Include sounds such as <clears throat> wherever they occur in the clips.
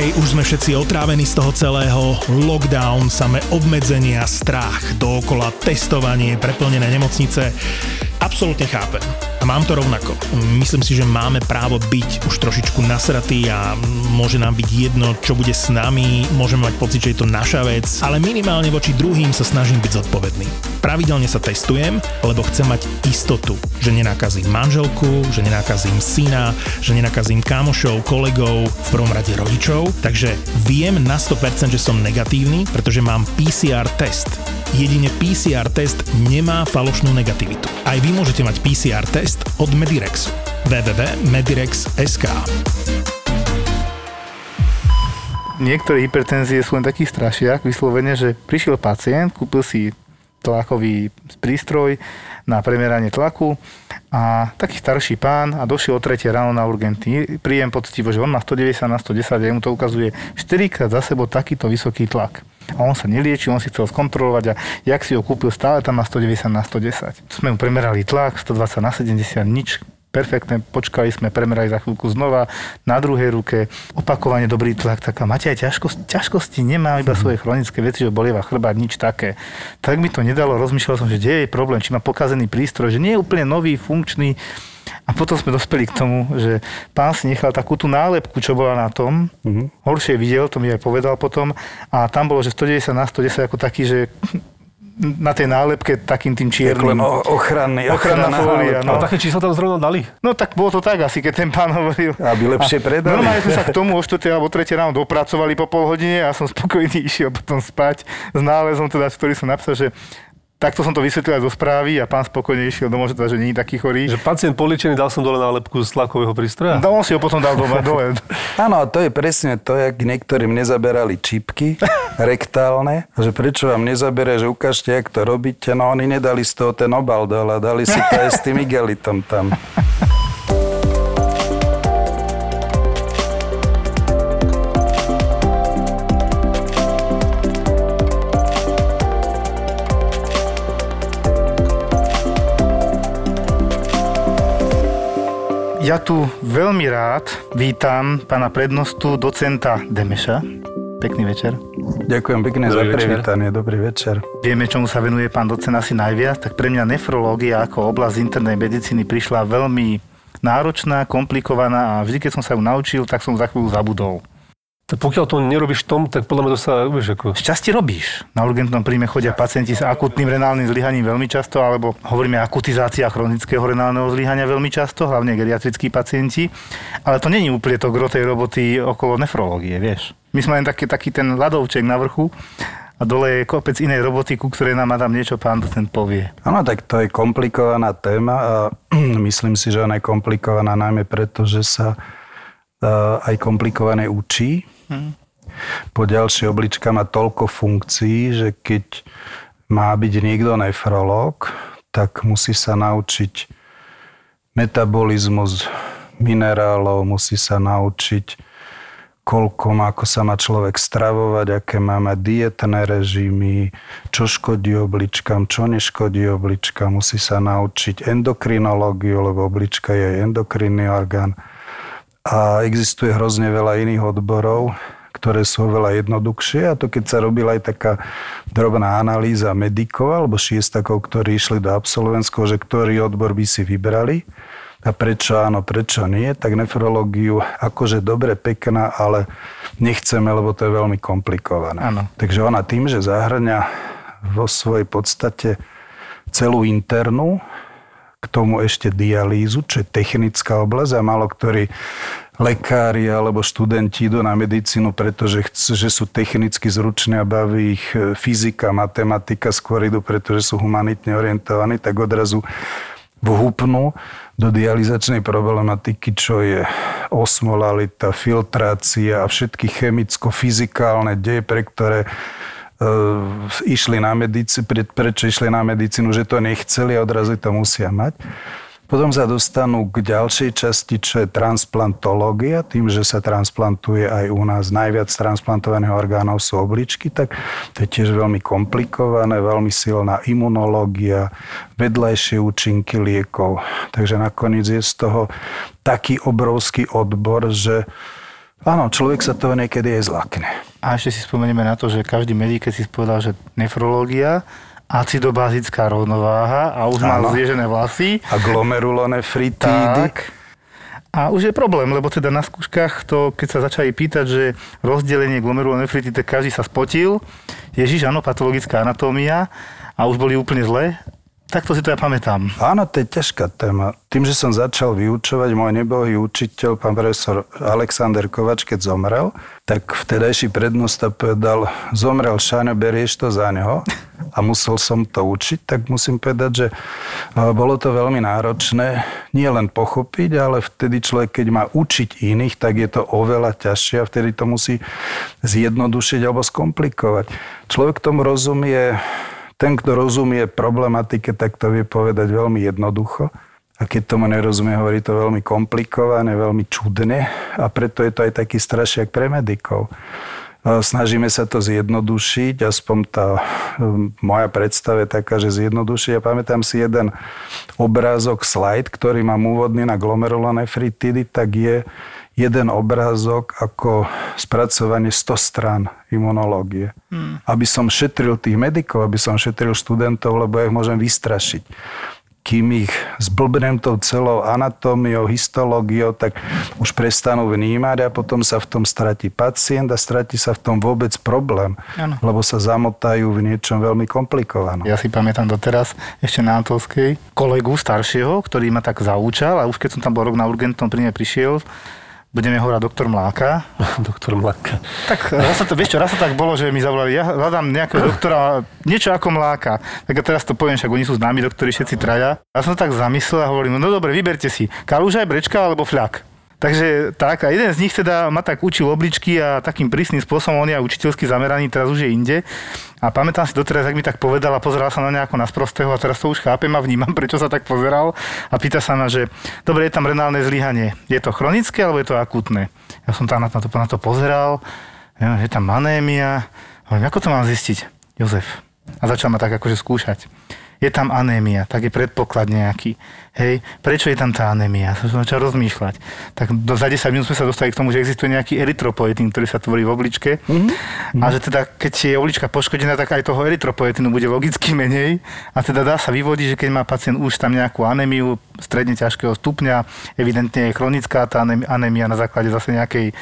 už sme všetci otrávení z toho celého. Lockdown, samé obmedzenia, strach, dookola testovanie, preplnené nemocnice. Absolútne chápem. A mám to rovnako. Myslím si, že máme právo byť už trošičku nasratý a môže nám byť jedno, čo bude s nami, môžeme mať pocit, že je to naša vec, ale minimálne voči druhým sa snažím byť zodpovedný. Pravidelne sa testujem, lebo chcem mať istotu, že nenakazím manželku, že nenakazím syna, že nenakazím kamošov, kolegov, v prvom rade rodičov, takže viem na 100%, že som negatívny, pretože mám PCR test. Jedine PCR test nemá falošnú negativitu. Aj vy môžete mať PCR test od Medirexu. www.medirex.sk Niektoré hypertenzie sú len taký strašiak, vyslovene, že prišiel pacient, kúpil si tlakový prístroj na premeranie tlaku a taký starší pán a došiel o 3 ráno na urgentný príjem poctivo, že on má 190 na 110 a mu to ukazuje 4 krát za sebou takýto vysoký tlak. A on sa nelieči, on si chcel skontrolovať a jak si ho kúpil, stále tam má 190 na 110. Sme mu premerali tlak, 120 na 70, nič perfektné, počkali sme, premerali za chvíľku znova, na druhej ruke, opakovane dobrý tlak, taká máte aj ťažkosti, ťažkosti, nemá iba svoje chronické veci, že bolieva chrbát, nič také. Tak mi to nedalo, rozmýšľal som, že kde je problém, či má pokazený prístroj, že nie je úplne nový, funkčný, a potom sme dospeli k tomu, že pán si nechal takú tú nálepku, čo bola na tom. Uh-huh. Horšie videl, to mi aj povedal potom. A tam bolo, že 190 na 110 ako taký, že na tej nálepke takým tým čiernym. Len ochranný, ochranná, ochranná fólia. No. A také číslo tam zrovna dali? No tak bolo to tak asi, keď ten pán hovoril. Aby lepšie predali. Normálne sme sa k tomu o 4. alebo 3. ráno dopracovali po pol hodine a som spokojný <laughs> išiel potom spať s nálezom, teda, ktorý som napísal, že Takto som to vysvetlil aj zo správy a pán spokojne išiel domov, že, teda, že nie je taký chorý. Že pacient poličený dal som dole nálepku z tlakového prístroja? No, on si ho potom dal doma, dole. <laughs> Áno, to je presne to, jak niektorým nezaberali čipky <laughs> rektálne, že prečo vám nezabere, že ukážte, jak to robíte. No oni nedali z toho ten obal dole, dali si to aj s tým igelitom tam. <laughs> tu veľmi rád vítam pána prednostu docenta Demeša. Pekný večer. Ďakujem pekne Dobrý za privítanie. Dobrý večer. Vieme, čomu sa venuje pán docent asi najviac, tak pre mňa nefrológia ako oblasť internej medicíny prišla veľmi náročná, komplikovaná a vždy, keď som sa ju naučil, tak som za chvíľu zabudol. Tak pokiaľ to nerobíš tom, tak podľa mňa to sa, vieš, ako... Šťastie robíš. Na urgentnom príjme chodia pacienti s akutným renálnym zlyhaním veľmi často, alebo hovoríme akutizácia chronického renálneho zlyhania veľmi často, hlavne geriatrickí pacienti. Ale to není úplne to gro tej roboty okolo nefrológie, vieš. My sme len taký, taký ten ľadovček na vrchu a dole je kopec inej roboty, ku ktorej nám tam niečo pán docent povie. Áno, tak to je komplikovaná téma a <clears throat> myslím si, že ona je komplikovaná najmä preto, že sa aj komplikované učí Po ďalšie oblička má toľko funkcií, že keď má byť niekto nefrológ, tak musí sa naučiť metabolizmus minerálov, musí sa naučiť koľko má, ako sa má človek stravovať, aké má mať dietné režimy, čo škodí obličkám, čo neškodí obličkám. Musí sa naučiť endokrinológiu, lebo oblička je endokrinný orgán a existuje hrozne veľa iných odborov, ktoré sú oveľa jednoduchšie a to keď sa robila aj taká drobná analýza medikov alebo šiestakov, ktorí išli do absolventského, že ktorý odbor by si vybrali a prečo áno, prečo nie, tak nefrológiu akože dobre, pekná, ale nechceme, lebo to je veľmi komplikované. Áno. Takže ona tým, že zahrňa vo svojej podstate celú internú k tomu ešte dialýzu, čo je technická oblasť a malo ktorí lekári alebo študenti idú na medicínu, pretože chcú, že sú technicky zruční a baví ich e, fyzika, matematika, skôr idú, pretože sú humanitne orientovaní, tak odrazu vhupnú do dializačnej problematiky, čo je osmolalita, filtrácia a všetky chemicko-fyzikálne deje, pre ktoré išli na medicínu, prečo išli na medicínu, že to nechceli a odrazu to musia mať. Potom sa dostanú k ďalšej časti, čo je transplantológia. Tým, že sa transplantuje aj u nás najviac transplantovaných orgánov sú obličky, tak to je tiež veľmi komplikované, veľmi silná imunológia, vedľajšie účinky liekov. Takže nakoniec je z toho taký obrovský odbor, že Áno, človek sa toho niekedy aj zlakne. A ešte si spomenieme na to, že každý medic, si povedal, že nefrológia, acidobazická rovnováha a už Áno. zježené vlasy. A glomerulonefritídy. Tak. A už je problém, lebo teda na skúškach to, keď sa začali pýtať, že rozdelenie glomerulonefrity, tak každý sa spotil. Ježiš, áno, patologická anatómia a už boli úplne zle. Takto si to ja pamätám. Áno, to je ťažká téma. Tým, že som začal vyučovať, môj nebohý učiteľ, pán profesor Alexander Kovač, keď zomrel, tak vtedajší prednosta povedal, zomrel Šáňo, berieš to za neho a musel som to učiť, tak musím povedať, že e, bolo to veľmi náročné nie len pochopiť, ale vtedy človek, keď má učiť iných, tak je to oveľa ťažšie a vtedy to musí zjednodušiť alebo skomplikovať. Človek tomu rozumie ten, kto rozumie problematike, tak to vie povedať veľmi jednoducho. A keď tomu nerozumie, hovorí to veľmi komplikované, veľmi čudne a preto je to aj taký strašiak pre medikov. Snažíme sa to zjednodušiť, aspoň tá moja predstava je taká, že zjednodušiť. Ja pamätám si jeden obrázok, slide, ktorý mám úvodný na glomerulonefritidy, tak je jeden obrázok ako spracovanie 100 strán imunológie. Hmm. Aby som šetril tých medikov, aby som šetril študentov, lebo ja ich môžem vystrašiť. Kým ich zblbnem tou celou anatómiou, histológiou, tak už prestanú vnímať a potom sa v tom stratí pacient a stratí sa v tom vôbec problém, Áno. lebo sa zamotajú v niečom veľmi komplikovanom. Ja si pamätám doteraz ešte na Antolskej kolegu staršieho, ktorý ma tak zaúčal a už keď som tam bol rok na urgentnom, pri mne prišiel, budeme hovoriť <laughs> doktor Mláka. Doktor Mlaka. Tak raz sa to, vieš čo, raz sa tak bolo, že mi zavolali, ja hľadám nejakého doktora, niečo ako Mláka. Tak ja teraz to poviem, však oni sú známi doktori, všetci traja. Ja som to tak zamyslel a hovorím, no dobre, vyberte si, kalúžaj, brečka alebo fľak. Takže tak, a jeden z nich teda ma tak učil obličky a takým prísnym spôsobom, on je učiteľsky zameraný, teraz už je inde. A pamätám si doteraz, ak mi tak povedal a pozeral sa na mňa ako na sprostého a teraz to už chápem a vnímam, <laughs> prečo sa tak pozeral. A pýta sa ma, že dobre, je tam renálne zlyhanie. Je to chronické alebo je to akútne? Ja som tam na to, na to pozeral, ja, je tam anémia. Hovorím, ako to mám zistiť? Jozef. A začal ma tak akože skúšať je tam anémia, tak je predpoklad nejaký. Hej, prečo je tam tá anémia? Som začal rozmýšľať. Tak do, za 10 minút sme sa dostali k tomu, že existuje nejaký erytropoetín, ktorý sa tvorí v obličke. Mm-hmm. A že teda, keď je oblička poškodená, tak aj toho erytropoetínu bude logicky menej. A teda dá sa vyvodiť, že keď má pacient už tam nejakú anémiu stredne ťažkého stupňa, evidentne je chronická tá anémia na základe zase nejakej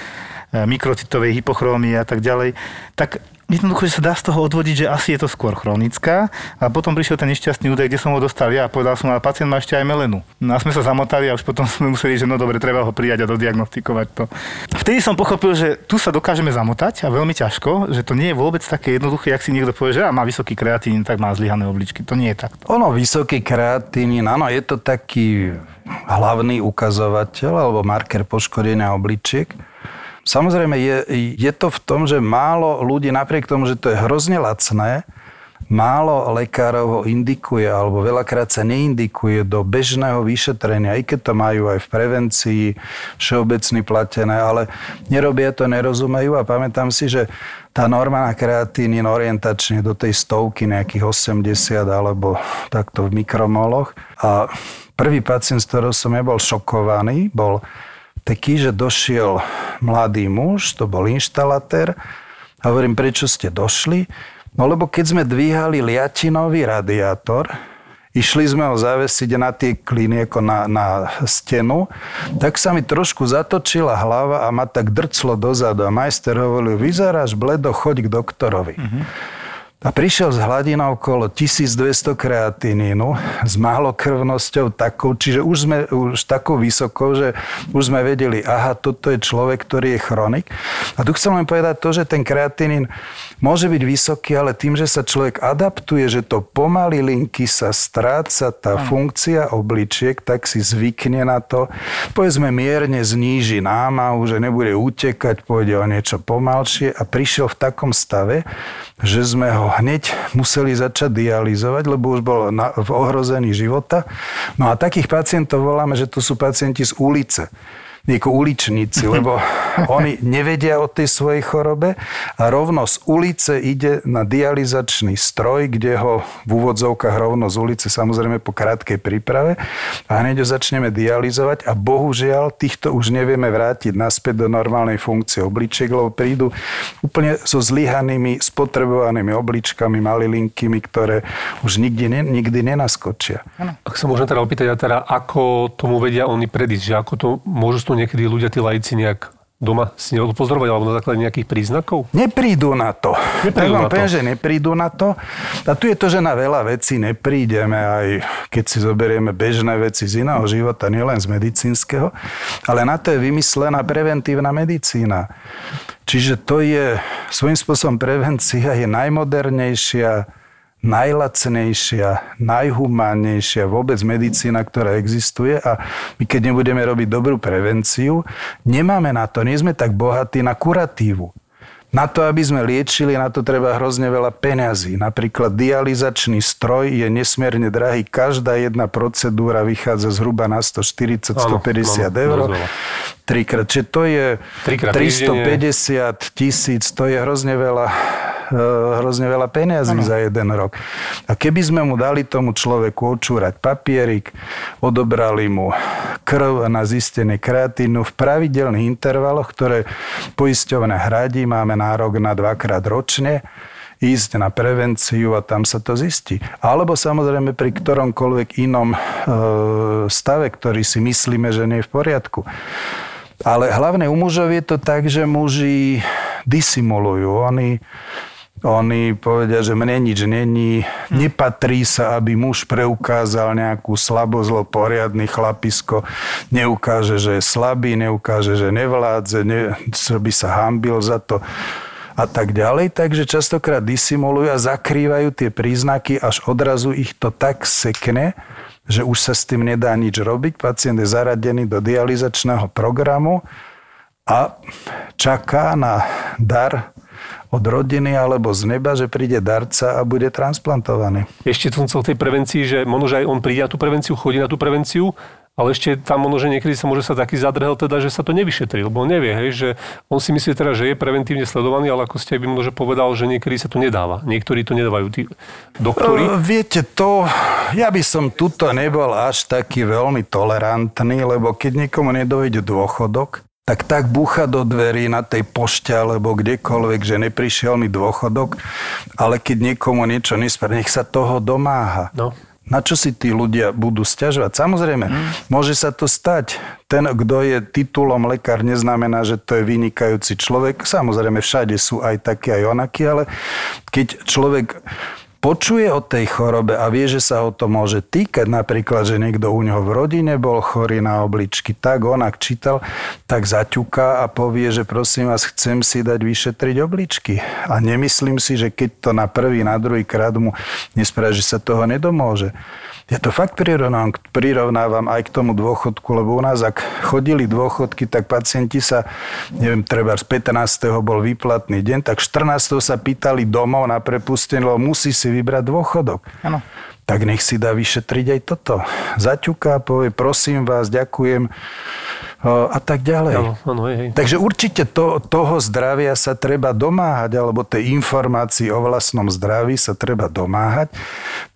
mikrocitovej hypochrómie a tak ďalej, tak jednoducho, že sa dá z toho odvodiť, že asi je to skôr chronická. A potom prišiel ten nešťastný údaj, kde som ho dostal ja a povedal som, ale pacient má ešte aj melenu. No a sme sa zamotali a už potom <laughs> sme museli, že no dobre, treba ho prijať a dodiagnostikovať to. Vtedy som pochopil, že tu sa dokážeme zamotať a veľmi ťažko, že to nie je vôbec také jednoduché, ak si niekto povie, že a má vysoký kreatín, tak má zlyhané obličky. To nie je takto. Ono, vysoký kreatín, áno, je to taký hlavný ukazovateľ alebo marker poškodenia obličiek. Samozrejme, je, je to v tom, že málo ľudí, napriek tomu, že to je hrozne lacné, málo lekárov ho indikuje, alebo veľakrát sa neindikuje do bežného vyšetrenia, aj keď to majú aj v prevencii, všeobecný platené, ale nerobia to, nerozumejú a pamätám si, že tá norma na je orientačne do tej stovky, nejakých 80 alebo takto v mikromoloch. A prvý pacient, z ktorého som ja bol šokovaný, bol taký, že došiel mladý muž, to bol inštalatér, a hovorím, prečo ste došli? No lebo keď sme dvíhali liatinový radiátor, išli sme ho zavesiť na tie kliny ako na, na stenu, tak sa mi trošku zatočila hlava a ma tak drclo dozadu. A majster hovoril, vyzeráš bledo, choď k doktorovi. Mm-hmm. A prišiel s hladinou okolo 1200 kreatinínu, s málokrvnosťou takou, čiže už sme už takou vysokou, že už sme vedeli, aha, toto je človek, ktorý je chronik. A tu chcem len povedať to, že ten kreatinín môže byť vysoký, ale tým, že sa človek adaptuje, že to pomaly linky sa stráca tá funkcia obličiek, tak si zvykne na to. Povedzme, mierne zníži námahu, že nebude utekať, pôjde o niečo pomalšie a prišiel v takom stave, že sme ho hneď museli začať dializovať, lebo už bol na, v ohrození života. No a takých pacientov voláme, že to sú pacienti z ulice. Nieko uličníci, <laughs> lebo oni nevedia o tej svojej chorobe a rovno z ulice ide na dializačný stroj, kde ho v úvodzovkách rovno z ulice, samozrejme po krátkej príprave a hneď ho začneme dializovať a bohužiaľ týchto už nevieme vrátiť naspäť do normálnej funkcie obličiek, lebo prídu úplne so zlyhanými, spotrebovanými obličkami, malilinkými, ktoré už nikdy, nikdy nenaskočia. Ak sa môžem teda opýtať, teda, ako tomu vedia oni predísť, že ako to môžu to niekedy ľudia, tí laici nejak doma si neodpozorovať alebo na základe nejakých príznakov? Neprídu na to. Neprídu tak na to. že neprídu na to. A tu je to, že na veľa vecí neprídeme, aj keď si zoberieme bežné veci z iného života, nielen z medicínskeho, ale na to je vymyslená preventívna medicína. Čiže to je svojím spôsobom prevencia je najmodernejšia najlacnejšia, najhumánnejšia vôbec medicína, ktorá existuje a my keď nebudeme robiť dobrú prevenciu, nemáme na to, nie sme tak bohatí na kuratívu. Na to, aby sme liečili, na to treba hrozne veľa peňazí. Napríklad dializačný stroj je nesmierne drahý. Každá jedna procedúra vychádza zhruba na 140-150 eur. Trikrát. Čiže to je 350 tisíc, to je hrozne veľa hrozne veľa peniazí ano. za jeden rok. A keby sme mu dali tomu človeku očúrať papierik, odobrali mu krv na zistenie kreatínu v pravidelných intervaloch, ktoré poisťovné hradí, máme nárok na dvakrát ročne, ísť na prevenciu a tam sa to zistí. Alebo samozrejme pri ktoromkoľvek inom e, stave, ktorý si myslíme, že nie je v poriadku. Ale hlavne u mužov je to tak, že muži disimulujú. Oni oni povedia, že mne nič není, nepatrí sa, aby muž preukázal nejakú slabosť, lebo poriadny chlapisko neukáže, že je slabý, neukáže, že nevládze, ne, by sa hambil za to a tak ďalej. Takže častokrát disimulujú a zakrývajú tie príznaky, až odrazu ich to tak sekne, že už sa s tým nedá nič robiť. Pacient je zaradený do dializačného programu a čaká na dar od rodiny alebo z neba, že príde darca a bude transplantovaný. Ešte som chcel tej prevencii, že možno, že aj on príde na tú prevenciu, chodí na tú prevenciu, ale ešte tam možno, že niekedy sa môže sa taký zadrhel, teda, že sa to nevyšetrí, lebo on nevie, hej, že on si myslí teda, že je preventívne sledovaný, ale ako ste by možno povedal, že niekedy sa to nedáva. Niektorí to nedávajú, tí doktori. Uh, viete, to, ja by som tuto nebol až taký veľmi tolerantný, lebo keď niekomu nedojde dôchodok, tak tak búcha do dverí na tej pošte alebo kdekoľvek, že neprišiel mi dôchodok, ale keď niekomu niečo nespr, nech sa toho domáha. No. Na čo si tí ľudia budú stiažovať? Samozrejme, mm. môže sa to stať. Ten, kto je titulom lekár, neznamená, že to je vynikajúci človek. Samozrejme, všade sú aj takí, aj onakí, ale keď človek počuje o tej chorobe a vie, že sa o to môže týkať, napríklad, že niekto u neho v rodine bol chorý na obličky, tak on ak čítal, tak zaťuká a povie, že prosím vás, chcem si dať vyšetriť obličky. A nemyslím si, že keď to na prvý, na druhý krát mu nespraví, že sa toho nedomôže. Ja to fakt prirovnávam, prirovnávam aj k tomu dôchodku, lebo u nás, ak chodili dôchodky, tak pacienti sa, neviem, treba z 15. bol výplatný deň, tak 14. sa pýtali domov na prepustenie, lebo musí si vybrať dôchodok. Ano. Tak nech si dá vyšetriť aj toto. Zaťuká, povie, prosím vás, ďakujem a tak ďalej. Ano, ano, hej, hej. Takže určite to, toho zdravia sa treba domáhať, alebo tej informácií o vlastnom zdraví sa treba domáhať.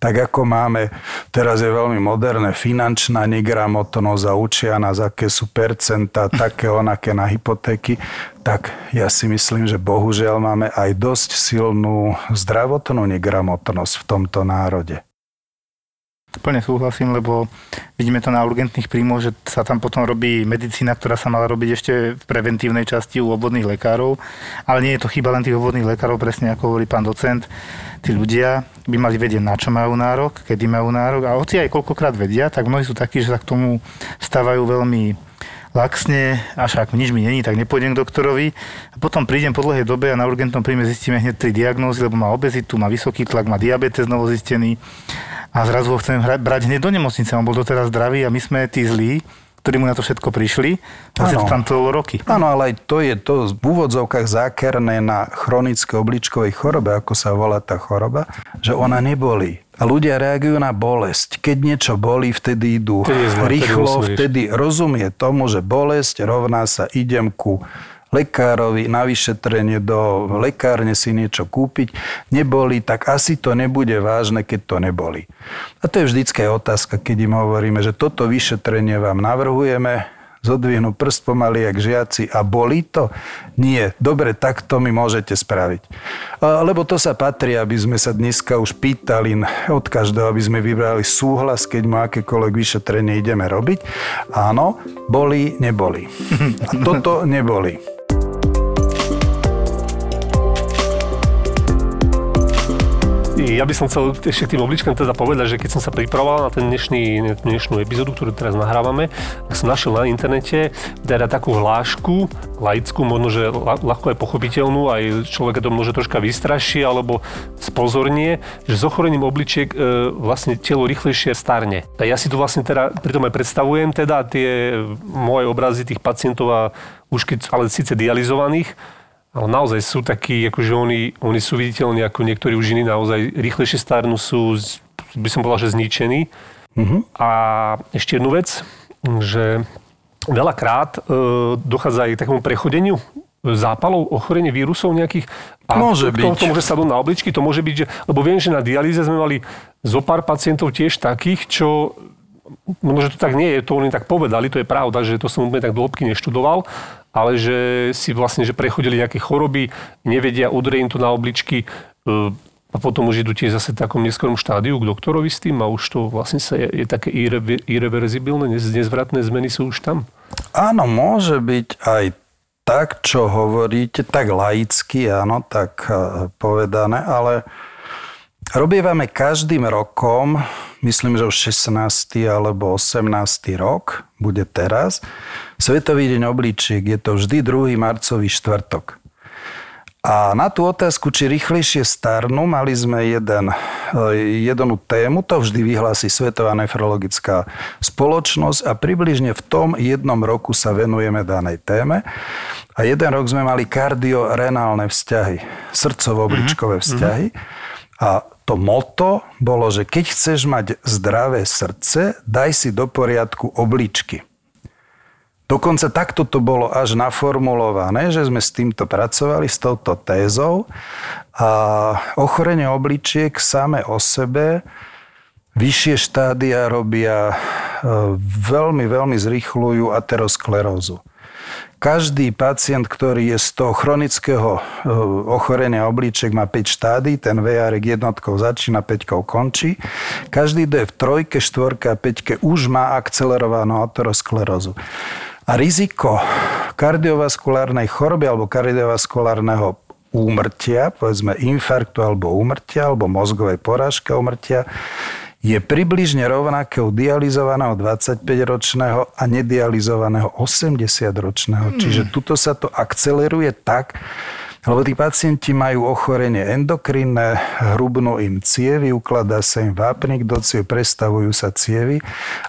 Tak ako máme, teraz je veľmi moderné, finančná negramotnosť a učia nás, aké sú percentá, také onaké na hypotéky, tak ja si myslím, že bohužiaľ máme aj dosť silnú zdravotnú negramotnosť v tomto národe. Plne súhlasím, lebo vidíme to na urgentných príjmoch, že sa tam potom robí medicína, ktorá sa mala robiť ešte v preventívnej časti u obvodných lekárov, ale nie je to chyba len tých obvodných lekárov, presne ako hovorí pán docent. Tí ľudia by mali vedieť, na čo majú nárok, kedy majú nárok a hoci aj koľkokrát vedia, tak mnohí sú takí, že sa k tomu stávajú veľmi laxne, až ak nič mi není, tak nepôjdem k doktorovi. A potom prídem po dlhej dobe a na urgentnom príjme zistíme hneď tri diagnózy, lebo má obezitu, má vysoký tlak, má diabetes novozistený a zrazu ho chcem brať hneď do nemocnice. On bol doteraz zdravý a my sme tí zlí, ktorí mu na to všetko prišli a sa to tam trvalo roky. Áno, ale aj to je to v úvodzovkách zákerné na chronické obličkovej chorobe, ako sa volá tá choroba, že ona nebolí. A ľudia reagujú na bolesť. Keď niečo bolí, vtedy idú Vtedy zle, vtedy rýchlo, usmeriš. vtedy rozumie tomu, že bolesť rovná sa idem ku lekárovi na vyšetrenie do lekárne si niečo kúpiť, neboli, tak asi to nebude vážne, keď to neboli. A to je vždycky aj otázka, keď im hovoríme, že toto vyšetrenie vám navrhujeme, zodvihnú prst pomaly, jak žiaci a bolí to? Nie. Dobre, tak to mi môžete spraviť. Lebo to sa patrí, aby sme sa dneska už pýtali od každého, aby sme vybrali súhlas, keď mu akékoľvek vyšetrenie ideme robiť. Áno, bolí, neboli. A toto neboli. Ja by som chcel ešte k tým obličkám teda povedať, že keď som sa pripravoval na ten dnešný, dnešnú epizódu, ktorú teraz nahrávame, tak som našiel na internete teda takú hlášku, laickú, možno, že ľahko aj pochopiteľnú, aj človeka to môže troška vystraší alebo spozornie, že s ochorením obličiek e, vlastne telo rýchlejšie starne. A ja si to vlastne teda pritom aj predstavujem teda tie moje obrazy tých pacientov a už keď, ale síce dializovaných, ale naozaj sú takí, akože oni, oni sú viditeľní ako niektorí už iní, naozaj rýchlejšie starnú sú, by som povedal, že zničení. A ešte jednu vec, že veľakrát e, dochádza aj k takému prechodeniu zápalov, ochorenie vírusov nejakých. A Môže to, byť. To, môže sadnúť na obličky, to môže byť, že, lebo viem, že na dialýze sme mali zo pár pacientov tiež takých, čo možno, že to tak nie je, to oni tak povedali, to je pravda, že to som úplne tak do hĺbky neštudoval, ale že si vlastne, že prechodili nejaké choroby, nevedia, udrie im to na obličky e, a potom už idú tiež zase v takom neskorom štádiu k doktorovi s tým a už to vlastne sa je, je také irre, irreverzibilné, nez- nezvratné zmeny sú už tam. Áno, môže byť aj tak, čo hovoríte, tak laicky, áno, tak eh, povedané, ale robievame každým rokom, myslím, že už 16. alebo 18. rok, bude teraz, Svetový deň obličiek, je to vždy 2. marcový štvrtok. A na tú otázku, či rýchlejšie starnú, mali sme jeden, eh, jednu tému, to vždy vyhlási Svetová nefrologická spoločnosť a približne v tom jednom roku sa venujeme danej téme. A jeden rok sme mali kardiorenálne vzťahy, srdcovo-obličkové vzťahy. A to moto bolo, že keď chceš mať zdravé srdce, daj si do poriadku obličky. Dokonca takto to bolo až naformulované, že sme s týmto pracovali, s touto tézou. A ochorenie obličiek same o sebe, vyššie štádia robia, e, veľmi, veľmi zrýchľujú aterosklerózu. Každý pacient, ktorý je z toho chronického e, ochorenia obličiek, má 5 štádí, ten VR jednotkou začína, 5 končí. Každý, kto je v trojke, štvorke a 5 už má akcelerovanú aterosklerózu. A riziko kardiovaskulárnej choroby alebo kardiovaskulárneho úmrtia, povedzme infarktu alebo úmrtia, alebo mozgovej porážky úmrtia, je približne rovnaké u dializovaného 25-ročného a nedializovaného 80-ročného. Čiže tuto sa to akceleruje tak, lebo tí pacienti majú ochorenie endokrinné, hrubnú im cievy, ukladá sa im vápnik do ciev, prestavujú sa cievy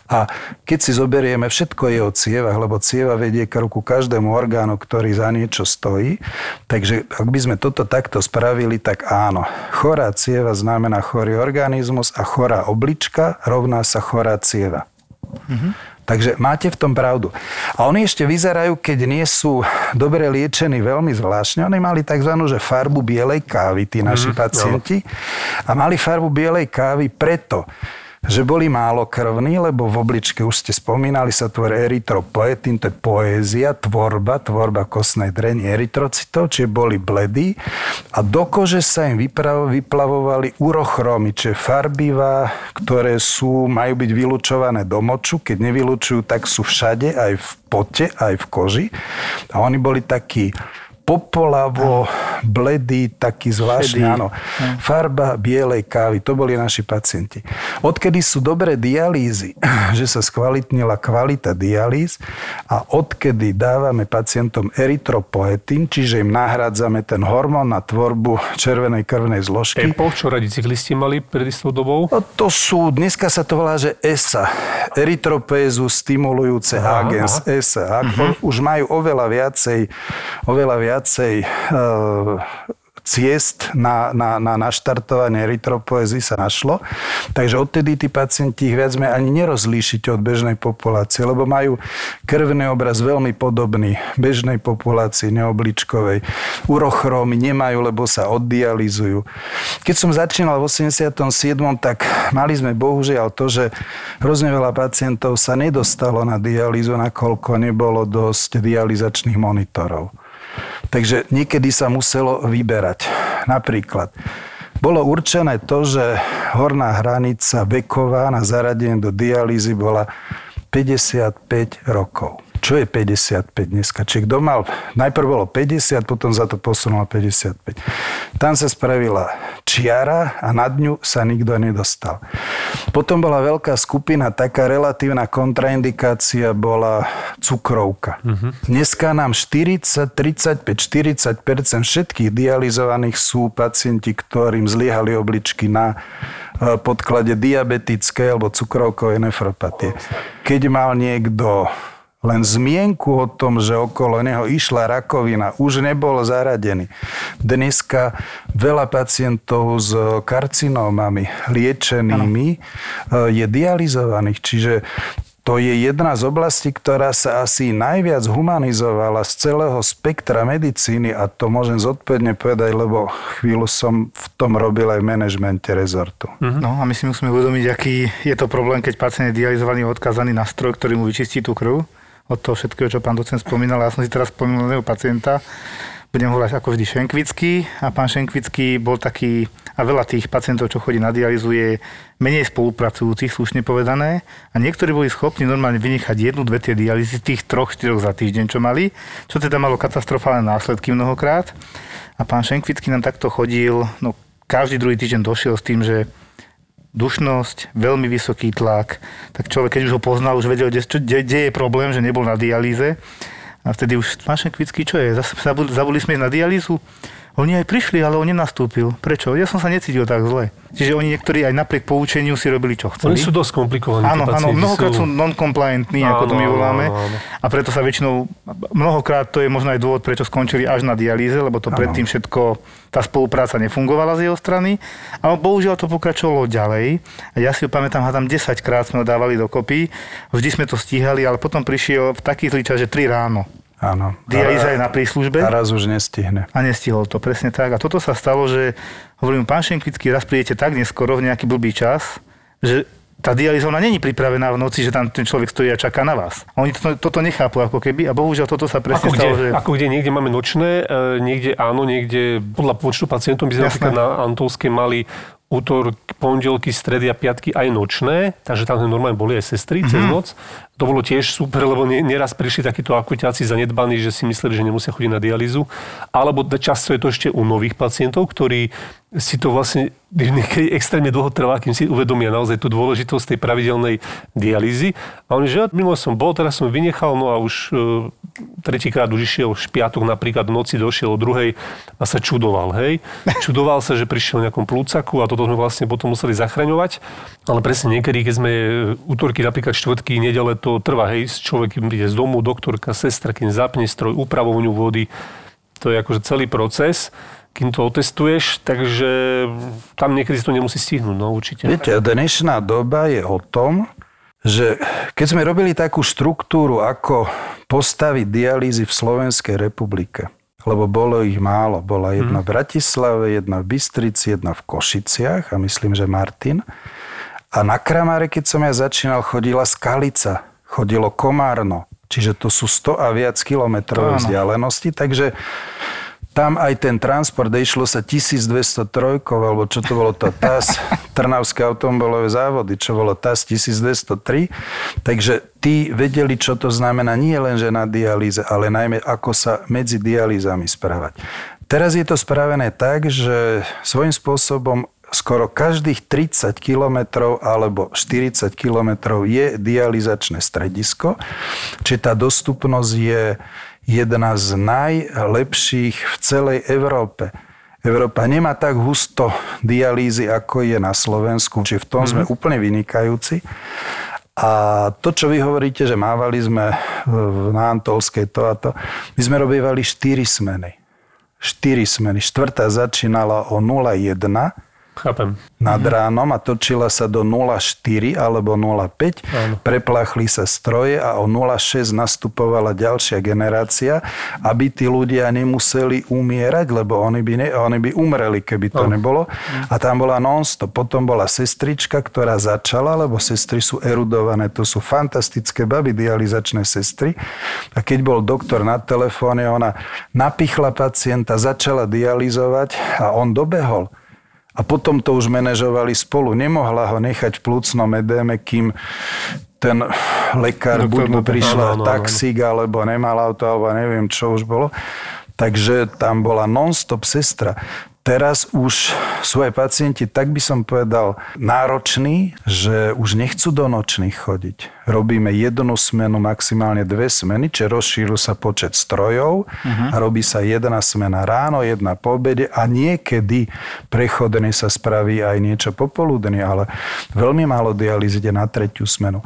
a keď si zoberieme, všetko je o cievach, lebo cieva vedie k ruku každému orgánu, ktorý za niečo stojí. Takže ak by sme toto takto spravili, tak áno. Chorá cieva znamená chorý organizmus a chorá oblička rovná sa chorá cieva. Takže máte v tom pravdu. A oni ešte vyzerajú, keď nie sú dobre liečení veľmi zvláštne. Oni mali tzv. Že farbu bielej kávy, tí naši mm, pacienti. A mali farbu bielej kávy preto, že boli málo krvní, lebo v obličke už ste spomínali, sa tvorí erytropoetín, to je poézia, tvorba, tvorba kostnej dreni erytrocitov, čiže boli bledí a do kože sa im vyplavovali urochromy, čiže farbivá, ktoré sú, majú byť vylúčované do moču, keď nevylučujú, tak sú všade, aj v pote, aj v koži. A oni boli takí popolavo, bledý, taký zvláštny, áno. Farba bielej kávy, to boli naši pacienti. Odkedy sú dobré dialýzy, <laughs> že sa skvalitnila kvalita dialýz a odkedy dávame pacientom erytropoetín, čiže im nahrádzame ten hormón na tvorbu červenej krvnej zložky. EPO, čo radi cyklisti mali pred istou dobou. No to sú, dneska sa to volá, že ESA, erytropézu stimulujúce Aha, agens, aha. ESA. Uh-huh. už majú oveľa viacej, oveľa viacej e, ciest na, na, na naštartovanie erytropoézy sa našlo. Takže odtedy tí pacienti ich viac menej ani nerozlíšite od bežnej populácie, lebo majú krvný obraz veľmi podobný bežnej populácii neobličkovej. Urochrómy nemajú, lebo sa oddializujú. Keď som začínal v 87. tak mali sme bohužiaľ to, že hrozne veľa pacientov sa nedostalo na dialýzu, nakoľko nebolo dosť dializačných monitorov. Takže niekedy sa muselo vyberať. Napríklad bolo určené to, že horná hranica veková na zaradenie do dialýzy bola 55 rokov. Čo je 55 dneska? Čiže kto mal, najprv bolo 50, potom za to posunulo 55. Tam sa spravila čiara a nad ňu sa nikto nedostal. Potom bola veľká skupina, taká relatívna kontraindikácia bola cukrovka. Dneska nám 40, 35, 40 všetkých dializovaných sú pacienti, ktorým zlyhali obličky na e, podklade diabetickej alebo cukrovkovej nefropatie. Keď mal niekto len zmienku o tom, že okolo neho išla rakovina, už nebol zaradený. Dneska veľa pacientov s karcinómami liečenými ano. je dializovaných, čiže to je jedna z oblastí, ktorá sa asi najviac humanizovala z celého spektra medicíny a to môžem zodpovedne povedať, lebo chvíľu som v tom robil aj v manažmente rezortu. No a my si musíme uvedomiť, aký je to problém, keď pacient je dializovaný a odkázaný na stroj, ktorý mu vyčistí tú krv od toho všetkého, čo pán docent spomínal. Ja som si teraz spomínal jedného pacienta, budem hovoriť ako vždy Šenkvický a pán Šenkvický bol taký, a veľa tých pacientov, čo chodí na dializu, je menej spolupracujúcich, slušne povedané. A niektorí boli schopní normálne vynechať jednu, dve tie dialýzy, tých troch, štyroch za týždeň, čo mali, čo teda malo katastrofálne následky mnohokrát. A pán Šenkvický nám takto chodil, no každý druhý týždeň došiel s tým, že dušnosť, veľmi vysoký tlak, tak človek, keď už ho poznal, už vedel, kde, je problém, že nebol na dialýze. A vtedy už, pán Šenkvický, čo je? Zabudli, sme na dialýzu? Oni aj prišli, ale on nenastúpil. Prečo? Ja som sa necítil tak zle. Čiže oni niektorí aj napriek poučeniu si robili, čo chceli. Oni sú dosť komplikovaní. Áno, áno, mnohokrát sú non-compliantní, ako to my Áno, áno, voláme. áno. A preto sa väčšinou, mnohokrát to je možno aj dôvod, prečo skončili až na dialýze, lebo to predtým všetko, tá spolupráca nefungovala z jeho strany. Ale bohužiaľ to pokračovalo ďalej. A ja si ho pamätám, hádam 10 krát sme ho dávali dokopy. Vždy sme to stíhali, ale potom prišiel v taký zlý čas, že 3 ráno. Áno. Dialýza je na príslužbe A raz už nestihne. a nestihol to, presne tak. A toto sa stalo, že hovorím, pán Šenkvický, raz prídete tak neskoro v nejaký blbý čas, že tá dialýza ona není pripravená v noci, že tam ten človek stojí a čaká na vás. A oni toto, toto nechápu ako keby a bohužiaľ toto sa presne Ako stalo, kde, že... ako kde niekde máme nočné, e, niekde áno, niekde podľa počtu pacientov, my sme napríklad na Antolskej mali útorky, pondelky, stredy a piatky aj nočné, takže tam normálne boli aj sestry mm-hmm. cez noc. To bolo tiež super, lebo nie- neraz prišli takíto akuťáci zanedbaní, že si mysleli, že nemusia časť na dialýzu. Alebo často je to ešte u nových pacientov, ktorí si to vlastne niekedy extrémne dlho trvá, kým si uvedomia naozaj tú dôležitosť tej pravidelnej dialýzy. A oni, že minule som bol, teraz som vynechal, no a už e, tretíkrát už išiel špiatok napríklad v noci došiel o druhej a sa čudoval, hej. Čudoval sa, že prišiel v nejakom plúcaku a toto sme vlastne potom museli zachraňovať. Ale presne niekedy, keď sme e, útorky, napríklad štvrtky, nedele, to trvá, hej, človek kým príde z domu, doktorka, sestra, kým zapne stroj, upravovňu vody, to je akože celý proces kým to otestuješ, takže tam niekedy to nemusí stihnúť, no určite. Viete, dnešná doba je o tom, že keď sme robili takú štruktúru, ako postaviť dialýzy v Slovenskej republike, lebo bolo ich málo. Bola jedna v Bratislave, jedna v Bystrici, jedna v Košiciach a myslím, že Martin. A na Kramáre, keď som ja začínal, chodila Skalica, chodilo Komárno, čiže to sú 100 a viac kilometrové vzdialenosti, takže tam aj ten transport, išlo sa 1203, alebo čo to bolo to TAS, <laughs> Trnavské automobilové závody, čo bolo TAS 1203. Takže tí vedeli, čo to znamená nie len, že na dialýze, ale najmä ako sa medzi dialýzami správať. Teraz je to spravené tak, že svojím spôsobom skoro každých 30 km alebo 40 km je dializačné stredisko, čiže tá dostupnosť je jedna z najlepších v celej Európe. Európa nemá tak husto dialýzy, ako je na Slovensku, čiže v tom mm-hmm. sme úplne vynikajúci. A to, čo vy hovoríte, že mávali sme na Antolskej to a to, my sme robievali 4 smeny. 4 smeny. Štvrtá začínala o 0,1 Chápem. nad mhm. ránom a točila sa do 0,4 alebo 0,5. Áno. Preplachli sa stroje a o 0,6 nastupovala ďalšia generácia, aby tí ľudia nemuseli umierať, lebo oni by, ne, oni by umreli, keby to Áno. nebolo. Mhm. A tam bola non-stop. Potom bola sestrička, ktorá začala, lebo sestry sú erudované. To sú fantastické baby, dializačné sestry. A keď bol doktor na telefóne, ona napichla pacienta, začala dializovať a on dobehol. A potom to už manažovali spolu. Nemohla ho nechať v plúcnom edéme, kým ten lekár, no, buď mu prišla no, no, taxík, alebo nemal auto, alebo neviem, čo už bolo. Takže tam bola non-stop sestra. Teraz už aj pacienti, tak by som povedal, nároční, že už nechcú do nočných chodiť. Robíme jednu smenu, maximálne dve smeny, čiže rozšíru sa počet strojov uh-huh. a robí sa jedna smena ráno, jedna po obede a niekedy prechodne sa spraví aj niečo popoludne, ale veľmi málo dialýz ide na tretiu smenu.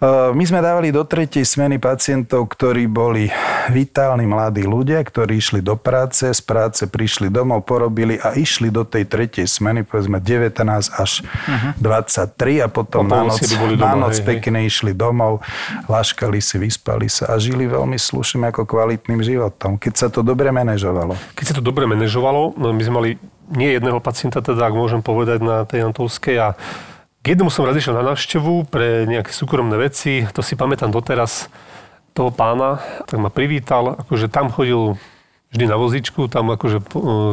Uh, my sme dávali do tretej smeny pacientov, ktorí boli vitálni mladí ľudia, ktorí išli do práce, z práce prišli domov, porobili robili a išli do tej tretej smeny, povedzme 19 až uh-huh. Mhm. 23 a potom na noc, doma, na noc pekne hej. Išli domov, laškali si, vyspali sa a žili veľmi slušným ako kvalitným životom, keď sa to dobre manažovalo. Keď sa to dobre manažovalo, no my sme mali nie jedného pacienta, teda ak môžem povedať na tej Antolskej a k jednému som raz išiel na návštevu pre nejaké súkromné veci, to si pamätám doteraz, toho pána, tak ma privítal, akože tam chodil vždy na vozičku, tam akože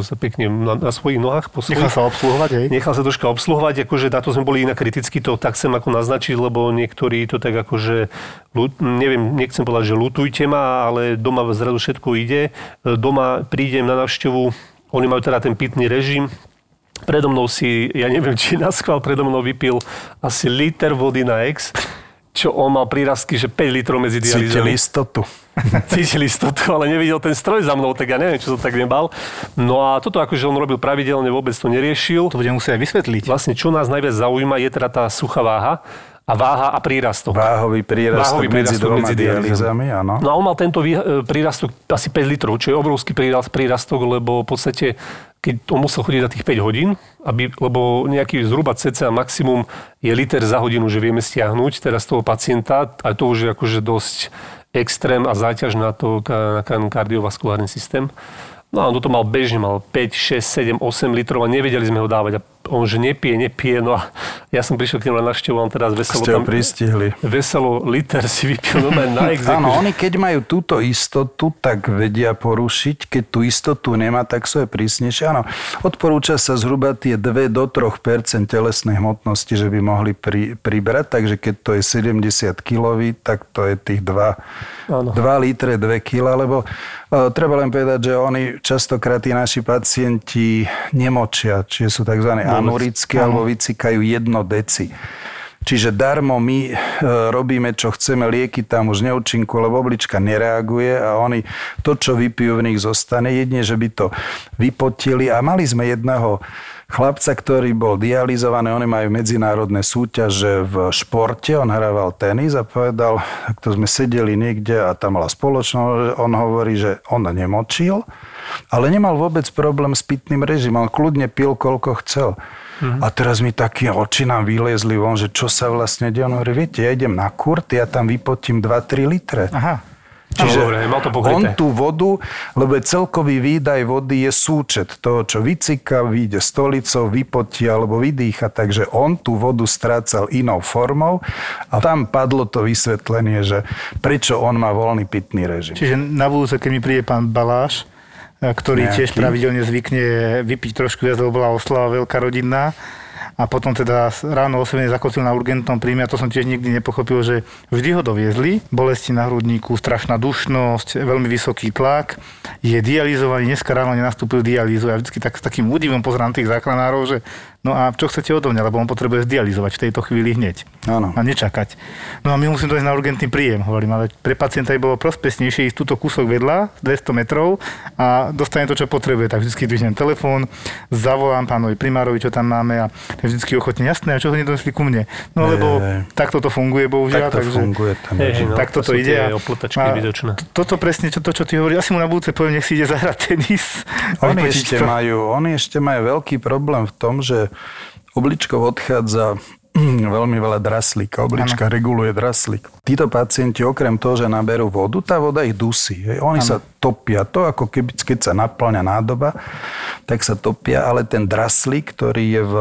sa pekne na, na svojich nohách posúť. Nechal sa obsluhovať, hej? Nechal sa troška obsluhovať, akože na to sme boli inak kriticky, to tak chcem ako naznačiť, lebo niektorí to tak akože, neviem, nechcem povedať, že lutujte ma, ale doma zrazu všetko ide. Doma prídem na návštevu, oni majú teda ten pitný režim, predo mnou si, ja neviem, či na schvál predo mnou vypil asi liter vody na ex, čo on mal prírastky, že 5 litrov medzi dialýzami. Cítili istotu. <laughs> cítil istotu, ale nevidel ten stroj za mnou, tak ja neviem, čo to tak nebal. No a toto akože on robil pravidelne, vôbec to neriešil. To budem musieť vysvetliť. Vlastne, čo nás najviac zaujíma, je teda tá suchá váha a váha a prírastok. Váhový prírastok, Váhový prírastok medzi dvoma medzi dialýzami, áno. No a on mal tento e, prírastok asi 5 litrov, čo je obrovský prírastok, lebo v podstate keď on musel chodiť na tých 5 hodín, aby, lebo nejaký zhruba cca maximum je liter za hodinu, že vieme stiahnuť teraz toho pacienta, a to už je akože dosť extrém a záťaž na to na kardiovaskulárny systém. No a on toto mal bežne, mal 5, 6, 7, 8 litrov a nevedeli sme ho dávať. A on že nepije, nepije. No a ja som prišiel k nemu na návštevu, on teraz veselo Ste ho tam... pristihli. Veselo liter si vypil no na exekuč. <laughs> Áno, oni keď majú túto istotu, tak vedia porušiť. Keď tú istotu nemá, tak sú je prísnejšie. Áno, odporúča sa zhruba tie 2 do 3% telesnej hmotnosti, že by mohli pri, pribrať. Takže keď to je 70 kg, tak to je tých 2, 2 litre, 2 kg, lebo uh, treba len povedať, že oni častokrát tí naši pacienti nemočia, čiže sú tzv. Anurické alebo vycikajú jedno deci. Čiže darmo my e, robíme, čo chceme, lieky tam už neúčinku, lebo oblička nereaguje a oni to, čo vypijú, v nich zostane. Jedne, že by to vypotili. A mali sme jedného chlapca, ktorý bol dializovaný, oni majú medzinárodné súťaže v športe, on hrával tenis a povedal, to sme sedeli niekde a tam mala spoločnosť, on hovorí, že on nemočil, ale nemal vôbec problém s pitným režimom, kľudne pil, koľko chcel. Mm-hmm. A teraz mi také oči nám vyliezli von, že čo sa vlastne deje. On hovorí, viete, ja idem na kurt, ja tam vypotím 2-3 litre. Aha. Čiže dobre, mal to on tú vodu, lebo celkový výdaj vody je súčet toho, čo vycika, vyjde stolicou, vypotí alebo vydýcha, takže on tú vodu strácal inou formou a tam padlo to vysvetlenie, že prečo on má voľný pitný režim. Čiže na budúce, keď mi príde pán Baláš, ktorý Nejaký. tiež pravidelne zvykne vypiť trošku viac, lebo bola oslava veľká rodinná, a potom teda ráno osobne zakotil na urgentnom príjme a to som tiež nikdy nepochopil, že vždy ho doviezli, bolesti na hrudníku, strašná dušnosť, veľmi vysoký tlak, je dializovaný, dneska ráno nenastúpil dialízu. Ja vždy tak s takým údivom pozerám tých záchranárov, že No a čo chcete odo mňa, lebo on potrebuje zdializovať v tejto chvíli hneď. Áno. A nečakať. No a my musím dojsť na urgentný príjem, hovorím, ale pre pacienta by bolo prospesnejšie ísť túto kúsok vedľa, 200 metrov a dostane to, čo potrebuje. Tak vždy dvihnem telefón, zavolám pánovi primárovi, čo tam máme a je vždy ochotne jasné, a čo ho nedonesli ku mne. No lebo je, takto to funguje, bohužiaľ. Tak to takže, funguje tam. Je, no, takto to, to ide. A, a toto presne, čo, to, čo ty hovoríš, asi mu na budúce poviem, nech si ide zahrať tenis. Oni ešte, majú, oni ešte majú veľký problém v tom, že obličkov odchádza <clears throat> veľmi veľa draslíka. Oblička ano. reguluje draslík. Títo pacienti okrem toho, že naberú vodu, tá voda ich dusí. Hej. Oni ano. sa topia. To ako keby, keď sa naplňa nádoba, tak sa topia, ale ten draslík, ktorý je v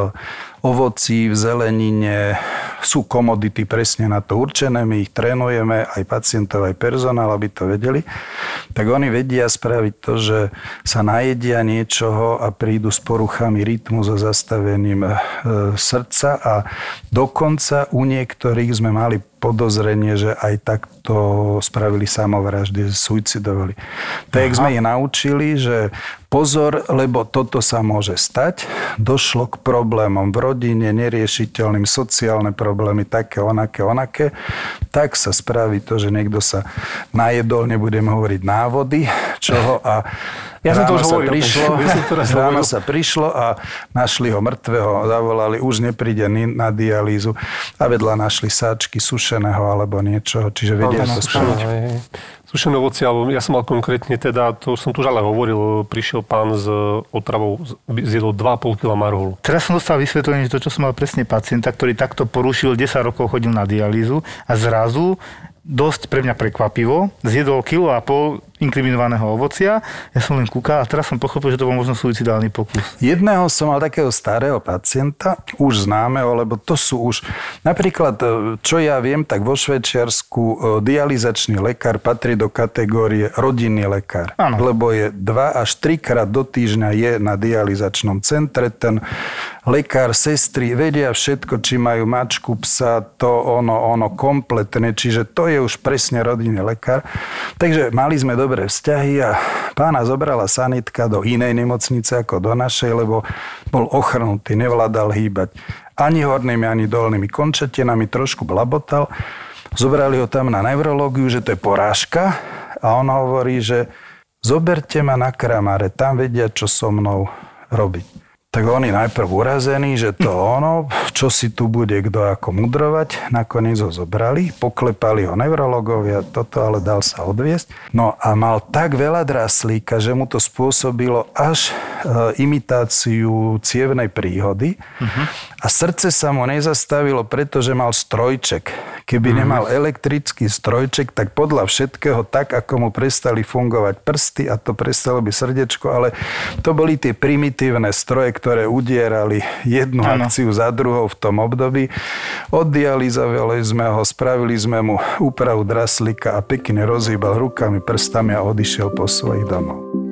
ovoci, v zelenine, sú komodity presne na to určené, my ich trénujeme, aj pacientov, aj personál, aby to vedeli, tak oni vedia spraviť to, že sa najedia niečoho a prídu s poruchami rytmu, so zastavením e, srdca. A dokonca u niektorých sme mali podozrenie, že aj takto spravili samovraždy, suicidovali. Tak sme ich naučili, že pozor, lebo toto sa môže stať. Došlo k problémom v rodine, neriešiteľným sociálne problémy, také, onaké, onaké. Tak sa spraví to, že niekto sa najedol, nebudem hovoriť návody, čoho a <laughs> ja som to už hovoril. Prišlo, ja som ráno sa prišlo a našli ho mŕtvého, zavolali, už nepríde na dialýzu a vedľa našli sáčky sušeného alebo niečo, čiže vedia to spraviť. Sušené ovoci, alebo ja som mal konkrétne teda, to som tu už ale hovoril, prišiel pán s otravou, zjedol 2,5 kg marholu. Teraz som dostal vysvetlenie, že to, čo som mal presne pacienta, ktorý takto porušil, 10 rokov chodil na dialýzu a zrazu dosť pre mňa prekvapivo, zjedol kilo a pol inkriminovaného ovocia. Ja som len kúkal a teraz som pochopil, že to bol možno suicidálny pokus. Jedného som mal takého starého pacienta, už známeho, lebo to sú už, napríklad, e, čo ja viem, tak vo Švečiarsku e, dializačný lekár patrí do kategórie rodinný lekár. Ano. Lebo je 2 až 3 krát do týždňa je na dializačnom centre. Ten lekár, sestry vedia všetko, či majú mačku, psa, to ono, ono kompletne, čiže to je už presne rodinný lekár. Takže mali sme do dobré vzťahy a pána zobrala sanitka do inej nemocnice ako do našej, lebo bol ochrnutý, nevládal hýbať ani hornými, ani dolnými končetinami, trošku blabotal. Zobrali ho tam na neurológiu, že to je porážka a on hovorí, že zoberte ma na kramare, tam vedia, čo so mnou robiť tak oni najprv urazení, že to ono, čo si tu bude kto ako mudrovať, nakoniec ho zobrali, poklepali ho neurologovia, toto ale dal sa odviesť. No a mal tak veľa draslíka, že mu to spôsobilo až e, imitáciu cievnej príhody uh-huh. A srdce sa mu nezastavilo, pretože mal strojček. Keby uh-huh. nemal elektrický strojček, tak podľa všetkého tak, ako mu prestali fungovať prsty a to prestalo by srdečko, ale to boli tie primitívne stroje, ktoré udierali jednu ano. akciu za druhou v tom období. Oddializovali sme ho, spravili sme mu úpravu draslika a pekne rozhýbal rukami, prstami a odišiel po svojich domov.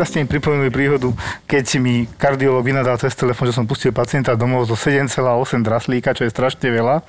Teraz ste mi pripomenuli príhodu, keď mi kardiolog vynadal cez telefón, že som pustil pacienta domov zo 7,8 draslíka, čo je strašne veľa.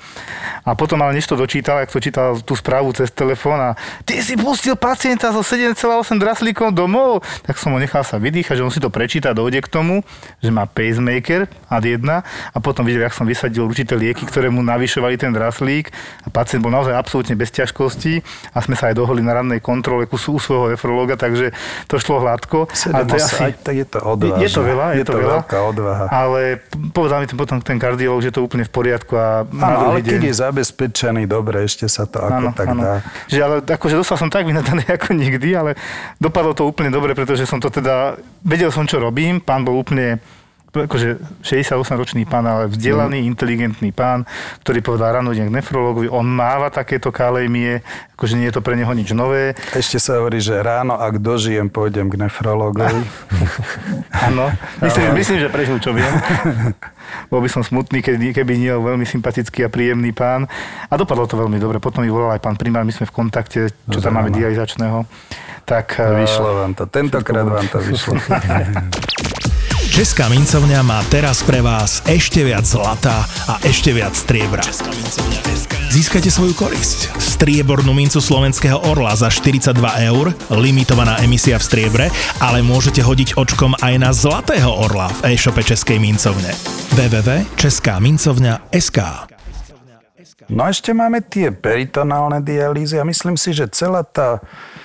A potom ale niečo dočítal, ak to čítal tú správu cez telefón a ty si pustil pacienta so 7,8 draslíkom domov, tak som ho nechal sa vydýchať, že on si to prečíta, dojde k tomu, že má pacemaker ad 1 a potom videl, jak som vysadil určité lieky, ktoré mu navyšovali ten draslík a pacient bol naozaj absolútne bez ťažkostí a sme sa aj dohodli na rannej kontrole u svojho nefrológa, takže to šlo hladko. 7, a to je, asi, tak je to odvážne. Je, to veľa, je, je to, to veľa. veľká odvaha. Ale povedal mi ten potom ten kardiolog, že to úplne v poriadku. A áno, ale deň... keď je zabezpečený, dobre, ešte sa to ako áno, tak áno. dá. Že, ale akože dostal som tak vynadaný <laughs> ako nikdy, ale dopadlo to úplne dobre, pretože som to teda, vedel som, čo robím, pán bol úplne akože 68-ročný pán, ale vzdelaný, mm. inteligentný pán, ktorý povedal ráno k nefrologovi, on máva takéto kalémie, akože nie je to pre neho nič nové. Ešte sa hovorí, že ráno, ak dožijem, pôjdem k nefrologovi. <laughs> Áno, myslím, myslím, že prežil, čo viem. <laughs> Bol by som smutný, keby, keby nie veľmi sympatický a príjemný pán. A dopadlo to veľmi dobre. Potom mi volal aj pán primár, my sme v kontakte, čo tam máme dializačného tak... Vyšlo vám to. Tentokrát vám to vyšlo. <laughs> Česká mincovňa má teraz pre vás ešte viac zlata a ešte viac striebra. Získajte svoju korisť. Striebornú mincu slovenského orla za 42 eur, limitovaná emisia v striebre, ale môžete hodiť očkom aj na zlatého orla v e-shope Českej mincovne. www.českámincovňa.sk No ešte máme tie peritonálne dialýzy a myslím si, že celá tá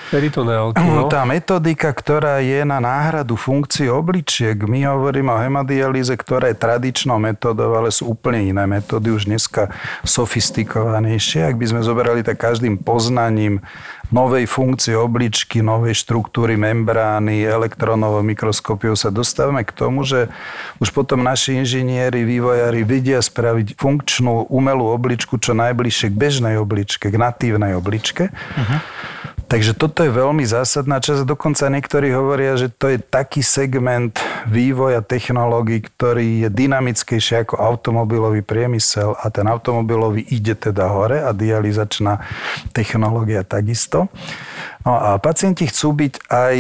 Peritoneálky, no. Tá metodika, ktorá je na náhradu funkcií obličiek, my hovoríme o hemodialýze, ktorá je tradičnou metodou, ale sú úplne iné metódy, už dneska sofistikovanejšie. Ak by sme zoberali tak každým poznaním novej funkcie obličky, novej štruktúry membrány, elektronovou mikroskopiou sa dostávame k tomu, že už potom naši inžinieri, vývojári vidia spraviť funkčnú umelú obličku čo najbližšie k bežnej obličke, k natívnej obličke. Uh-huh. Takže toto je veľmi zásadná časť. Dokonca niektorí hovoria, že to je taký segment vývoja technológií, ktorý je dynamickejší ako automobilový priemysel a ten automobilový ide teda hore a dializačná technológia takisto. No a pacienti chcú byť aj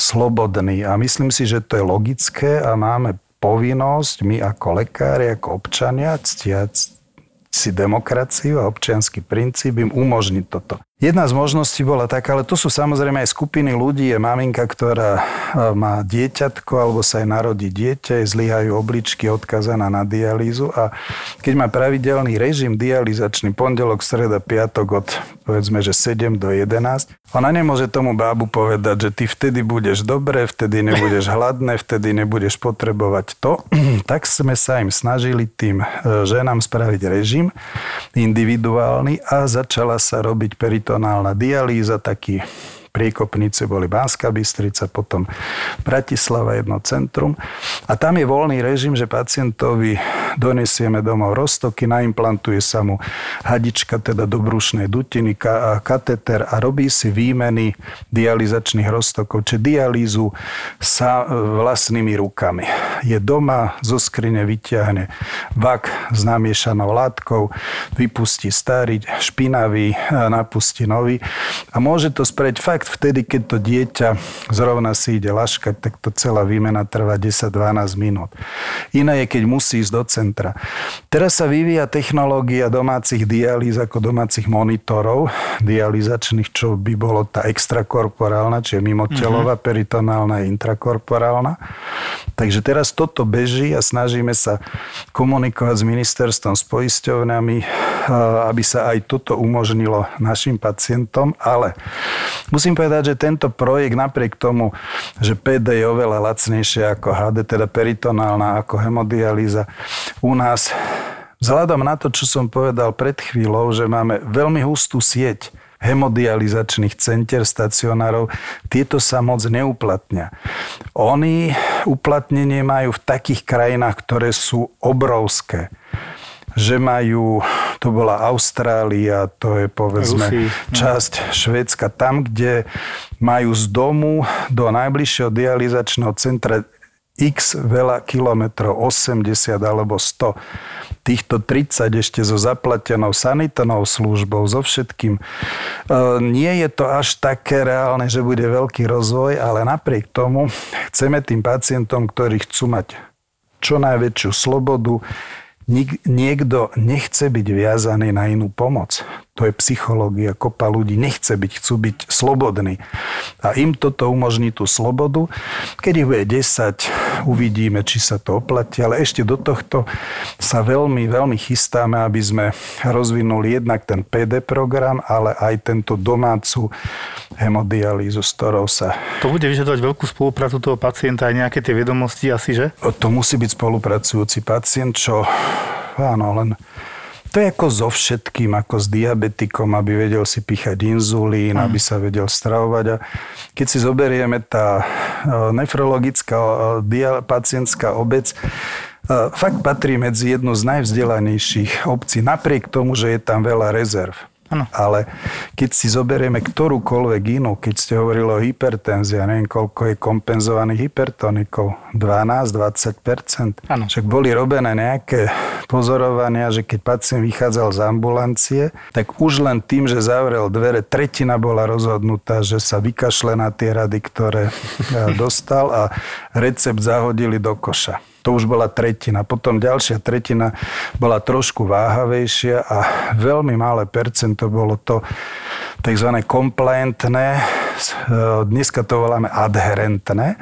slobodní a myslím si, že to je logické a máme povinnosť my ako lekári, ako občania ctiať si demokraciu a občianský princíp im umožniť toto. Jedna z možností bola taká, ale to sú samozrejme aj skupiny ľudí. Je maminka, ktorá e, má dieťatko alebo sa aj narodí dieťa, zlyhajú obličky odkazaná na dialýzu a keď má pravidelný režim dializačný pondelok, streda, piatok od povedzme, že 7 do 11, ona nemôže tomu bábu povedať, že ty vtedy budeš dobre, vtedy nebudeš <laughs> hladné, vtedy nebudeš potrebovať to. <clears throat> tak sme sa im snažili tým e, ženám spraviť režim individuálny a začala sa robiť perito peritoneálna dialýza, taký priekopnice boli Bánska Bystrica, potom Bratislava jedno centrum. A tam je voľný režim, že pacientovi donesieme domov roztoky, naimplantuje sa mu hadička, teda do brušnej dutiny, kateter a robí si výmeny dializačných roztokov, či dialýzu sa e, vlastnými rukami. Je doma, zo skrine vyťahne vak s namiešanou látkou, vypustí starý, špinavý, napustí nový a môže to spreť fakt fakt vtedy, keď to dieťa zrovna si ide laškať, tak to celá výmena trvá 10-12 minút. Iné je, keď musí ísť do centra. Teraz sa vyvíja technológia domácich dialýz ako domácich monitorov dializačných, čo by bolo tá extrakorporálna, čiže mimotelová, mm-hmm. peritonálna intrakorporálna. Takže teraz toto beží a snažíme sa komunikovať s ministerstvom, s poisťovnami, aby sa aj toto umožnilo našim pacientom, ale musím povedať, že tento projekt napriek tomu, že PD je oveľa lacnejšie ako HD, teda peritonálna ako hemodialýza, u nás vzhľadom na to, čo som povedal pred chvíľou, že máme veľmi hustú sieť hemodializačných center, stacionárov, tieto sa moc neuplatnia. Oni uplatnenie majú v takých krajinách, ktoré sú obrovské že majú, to bola Austrália, to je povedzme Rusi, no. časť Švédska, tam, kde majú z domu do najbližšieho dializačného centra x veľa kilometrov, 80 alebo 100. Týchto 30 ešte so zaplatenou sanitnou službou, so všetkým. E, nie je to až také reálne, že bude veľký rozvoj, ale napriek tomu chceme tým pacientom, ktorí chcú mať čo najväčšiu slobodu, Nik, niekto nechce byť viazaný na inú pomoc. To je psychológia. Kopa ľudí nechce byť, chcú byť slobodní. A im toto umožní tú slobodu. Keď ich bude 10, uvidíme, či sa to oplatí. Ale ešte do tohto sa veľmi, veľmi chystáme, aby sme rozvinuli jednak ten PD program, ale aj tento domácu hemodialýzu, s ktorou sa... To bude vyžadovať veľkú spoluprácu toho pacienta aj nejaké tie vedomosti asi, že? To musí byť spolupracujúci pacient, čo áno, len to je ako so všetkým, ako s diabetikom, aby vedel si píchať inzulín, mm. aby sa vedel stravovať. A keď si zoberieme tá e, nefrologická e, pacientská obec, e, fakt patrí medzi jednu z najvzdelanejších obcí, napriek tomu, že je tam veľa rezerv. Ano. Ale keď si zoberieme ktorúkoľvek inú, keď ste hovorili o hypertenzii, ja neviem, koľko je kompenzovaných hypertonikov, 12-20%. Áno. Však boli robené nejaké pozorovania, že keď pacient vychádzal z ambulancie, tak už len tým, že zavrel dvere, tretina bola rozhodnutá, že sa vykašle na tie rady, ktoré eh, dostal a recept zahodili do koša. To už bola tretina. Potom ďalšia tretina bola trošku váhavejšia a veľmi malé percento bolo to tzv. kompliantné, dneska to voláme adherentné,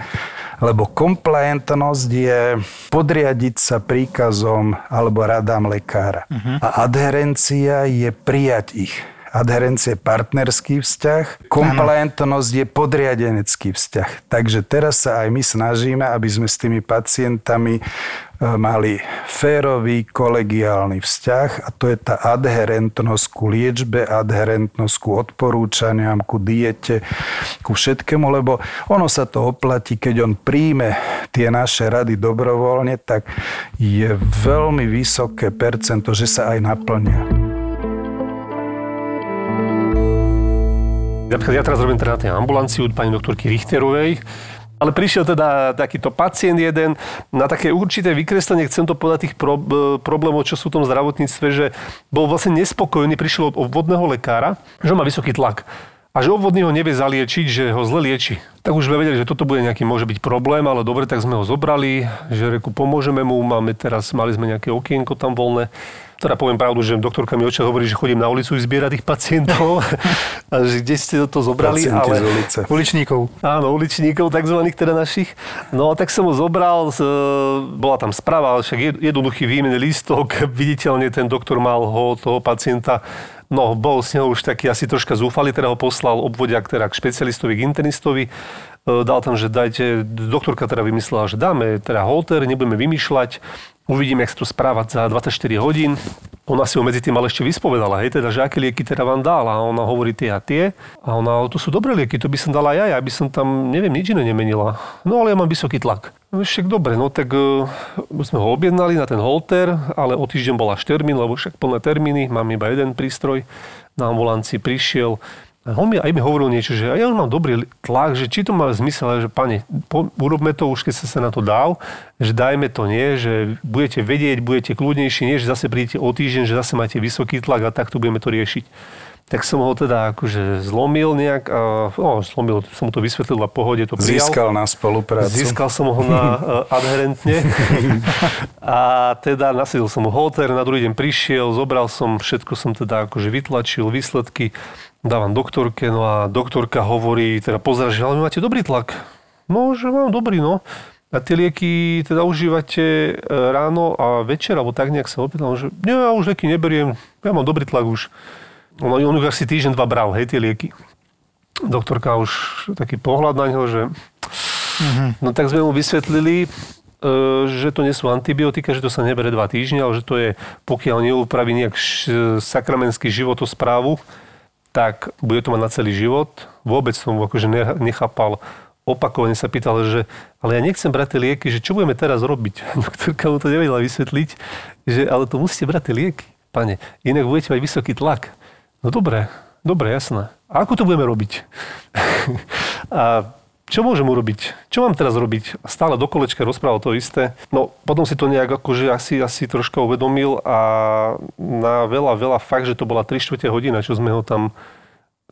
lebo kompliantnosť je podriadiť sa príkazom alebo radám lekára. Uh-huh. A adherencia je prijať ich adherencie partnerský vzťah, kompliantnosť je podriadenecký vzťah. Takže teraz sa aj my snažíme, aby sme s tými pacientami e, mali férový, kolegiálny vzťah a to je tá adherentnosť ku liečbe, adherentnosť ku odporúčaniam, ku diete, ku všetkému, lebo ono sa to oplatí, keď on príjme tie naše rady dobrovoľne, tak je veľmi vysoké percento, že sa aj naplnia. Napríklad ja teraz robím teda ambulancii od pani doktorky Richterovej, ale prišiel teda takýto pacient jeden na také určité vykreslenie, chcem to povedať tých pro, problémov, čo sú v tom zdravotníctve, že bol vlastne nespokojný, prišiel od obvodného lekára, že má vysoký tlak a že obvodný ho nevie zaliečiť, že ho zle lieči. Tak už sme vedeli, že toto bude nejaký, môže byť problém, ale dobre, tak sme ho zobrali, že reku pomôžeme mu, máme teraz, mali sme nejaké okienko tam voľné teda poviem pravdu, že doktorka mi oča hovorí, že chodím na ulicu zbierať tých pacientov <laughs> a že kde ste to zobrali. Pacienti ale... z ulice. Uličníkov. Áno, uličníkov, takzvaných teda našich. No a tak som ho zobral, bola tam správa, však jednoduchý výmenný lístok, viditeľne ten doktor mal ho, toho pacienta No, bol s neho už taký asi troška zúfalý, teda ho poslal obvodiak teda k špecialistovi, k internistovi. E, dal tam, že dajte, doktorka teda vymyslela, že dáme teda holter, nebudeme vymýšľať, Uvidíme, jak sa to správať za 24 hodín. Ona si ho medzi tým ale ešte vyspovedala, hej, teda, že aké lieky teda vám dala. A ona hovorí tie a tie. A ona, to sú dobré lieky, to by som dala ja, aby som tam, neviem, nič iné nemenila. No ale ja mám vysoký tlak. No však dobre, no tak uh, sme ho objednali na ten holter, ale o týždeň bol až termín, lebo však plné termíny, mám iba jeden prístroj. Na ambulancii prišiel, a on mi aj mi hovoril niečo, že ja už mám dobrý tlak, že či to má zmysel, že pane, po, urobme to už, keď sa sa na to dal, že dajme to nie, že budete vedieť, budete kľudnejší, nie, že zase prídete o týždeň, že zase máte vysoký tlak a takto budeme to riešiť. Tak som ho teda akože zlomil nejak, a, no, zlomil, som mu to vysvetlil a pohode to prijal. Získal na spoluprácu. Získal som ho na uh, <laughs> adherentne. a teda nasadil som ho holter, na druhý deň prišiel, zobral som, všetko som teda akože vytlačil, výsledky dávam doktorke, no a doktorka hovorí, teda pozera, že ale máte dobrý tlak. No, že mám dobrý, no. A tie lieky teda užívate e, ráno a večer, alebo tak nejak sa opýtal, že nie, ja už lieky neberiem, ja mám dobrý tlak už. On, on už asi týždeň, dva bral, hej, tie lieky. Doktorka už taký pohľad na ňo, že... Mm-hmm. No tak sme mu vysvetlili, e, že to nie sú antibiotika, že to sa nebere dva týždne, ale že to je, pokiaľ neupraví nejak sakramenský životosprávu, tak bude to mať na celý život. Vôbec som akože nechápal. Opakovane sa pýtal, že ale ja nechcem brať tie lieky, že čo budeme teraz robiť? <laughs> Doktorka mu to nevedela vysvetliť, že ale to musíte brať tie lieky, pane. Inak budete mať vysoký tlak. No dobre, dobre, jasné. A ako to budeme robiť? <laughs> a čo môžem urobiť? Čo mám teraz robiť? Stále do kolečka rozprával to isté. No, potom si to nejak akože asi, asi troška uvedomil a na veľa, veľa fakt, že to bola 3 čtvrte hodina, čo sme ho tam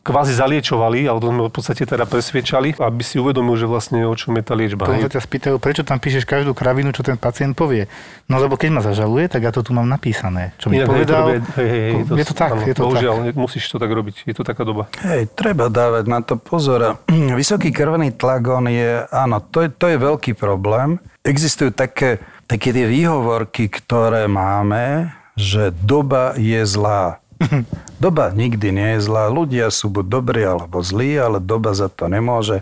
kvázi zaliečovali, ale to sme v podstate teda presviečali, aby si uvedomil, že vlastne o čom je tá liečba. To sa ťa spýtajú, prečo tam píšeš každú kravinu, čo ten pacient povie. No lebo keď ma zažaluje, tak ja to tu mám napísané. Čo mi Inak, povedal, hej, hej, hej, to, je to tak. Áno, je to bohužiaľ, tak. musíš to tak robiť. Je to taká doba. Hej, treba dávať na to pozor. <clears throat> Vysoký krvný tlak, on je, áno, to je, to je veľký problém. Existujú také, také tie výhovorky, ktoré máme, že doba je zlá. <laughs> Doba nikdy nie je zlá. Ľudia sú buď dobrí alebo zlí, ale doba za to nemôže.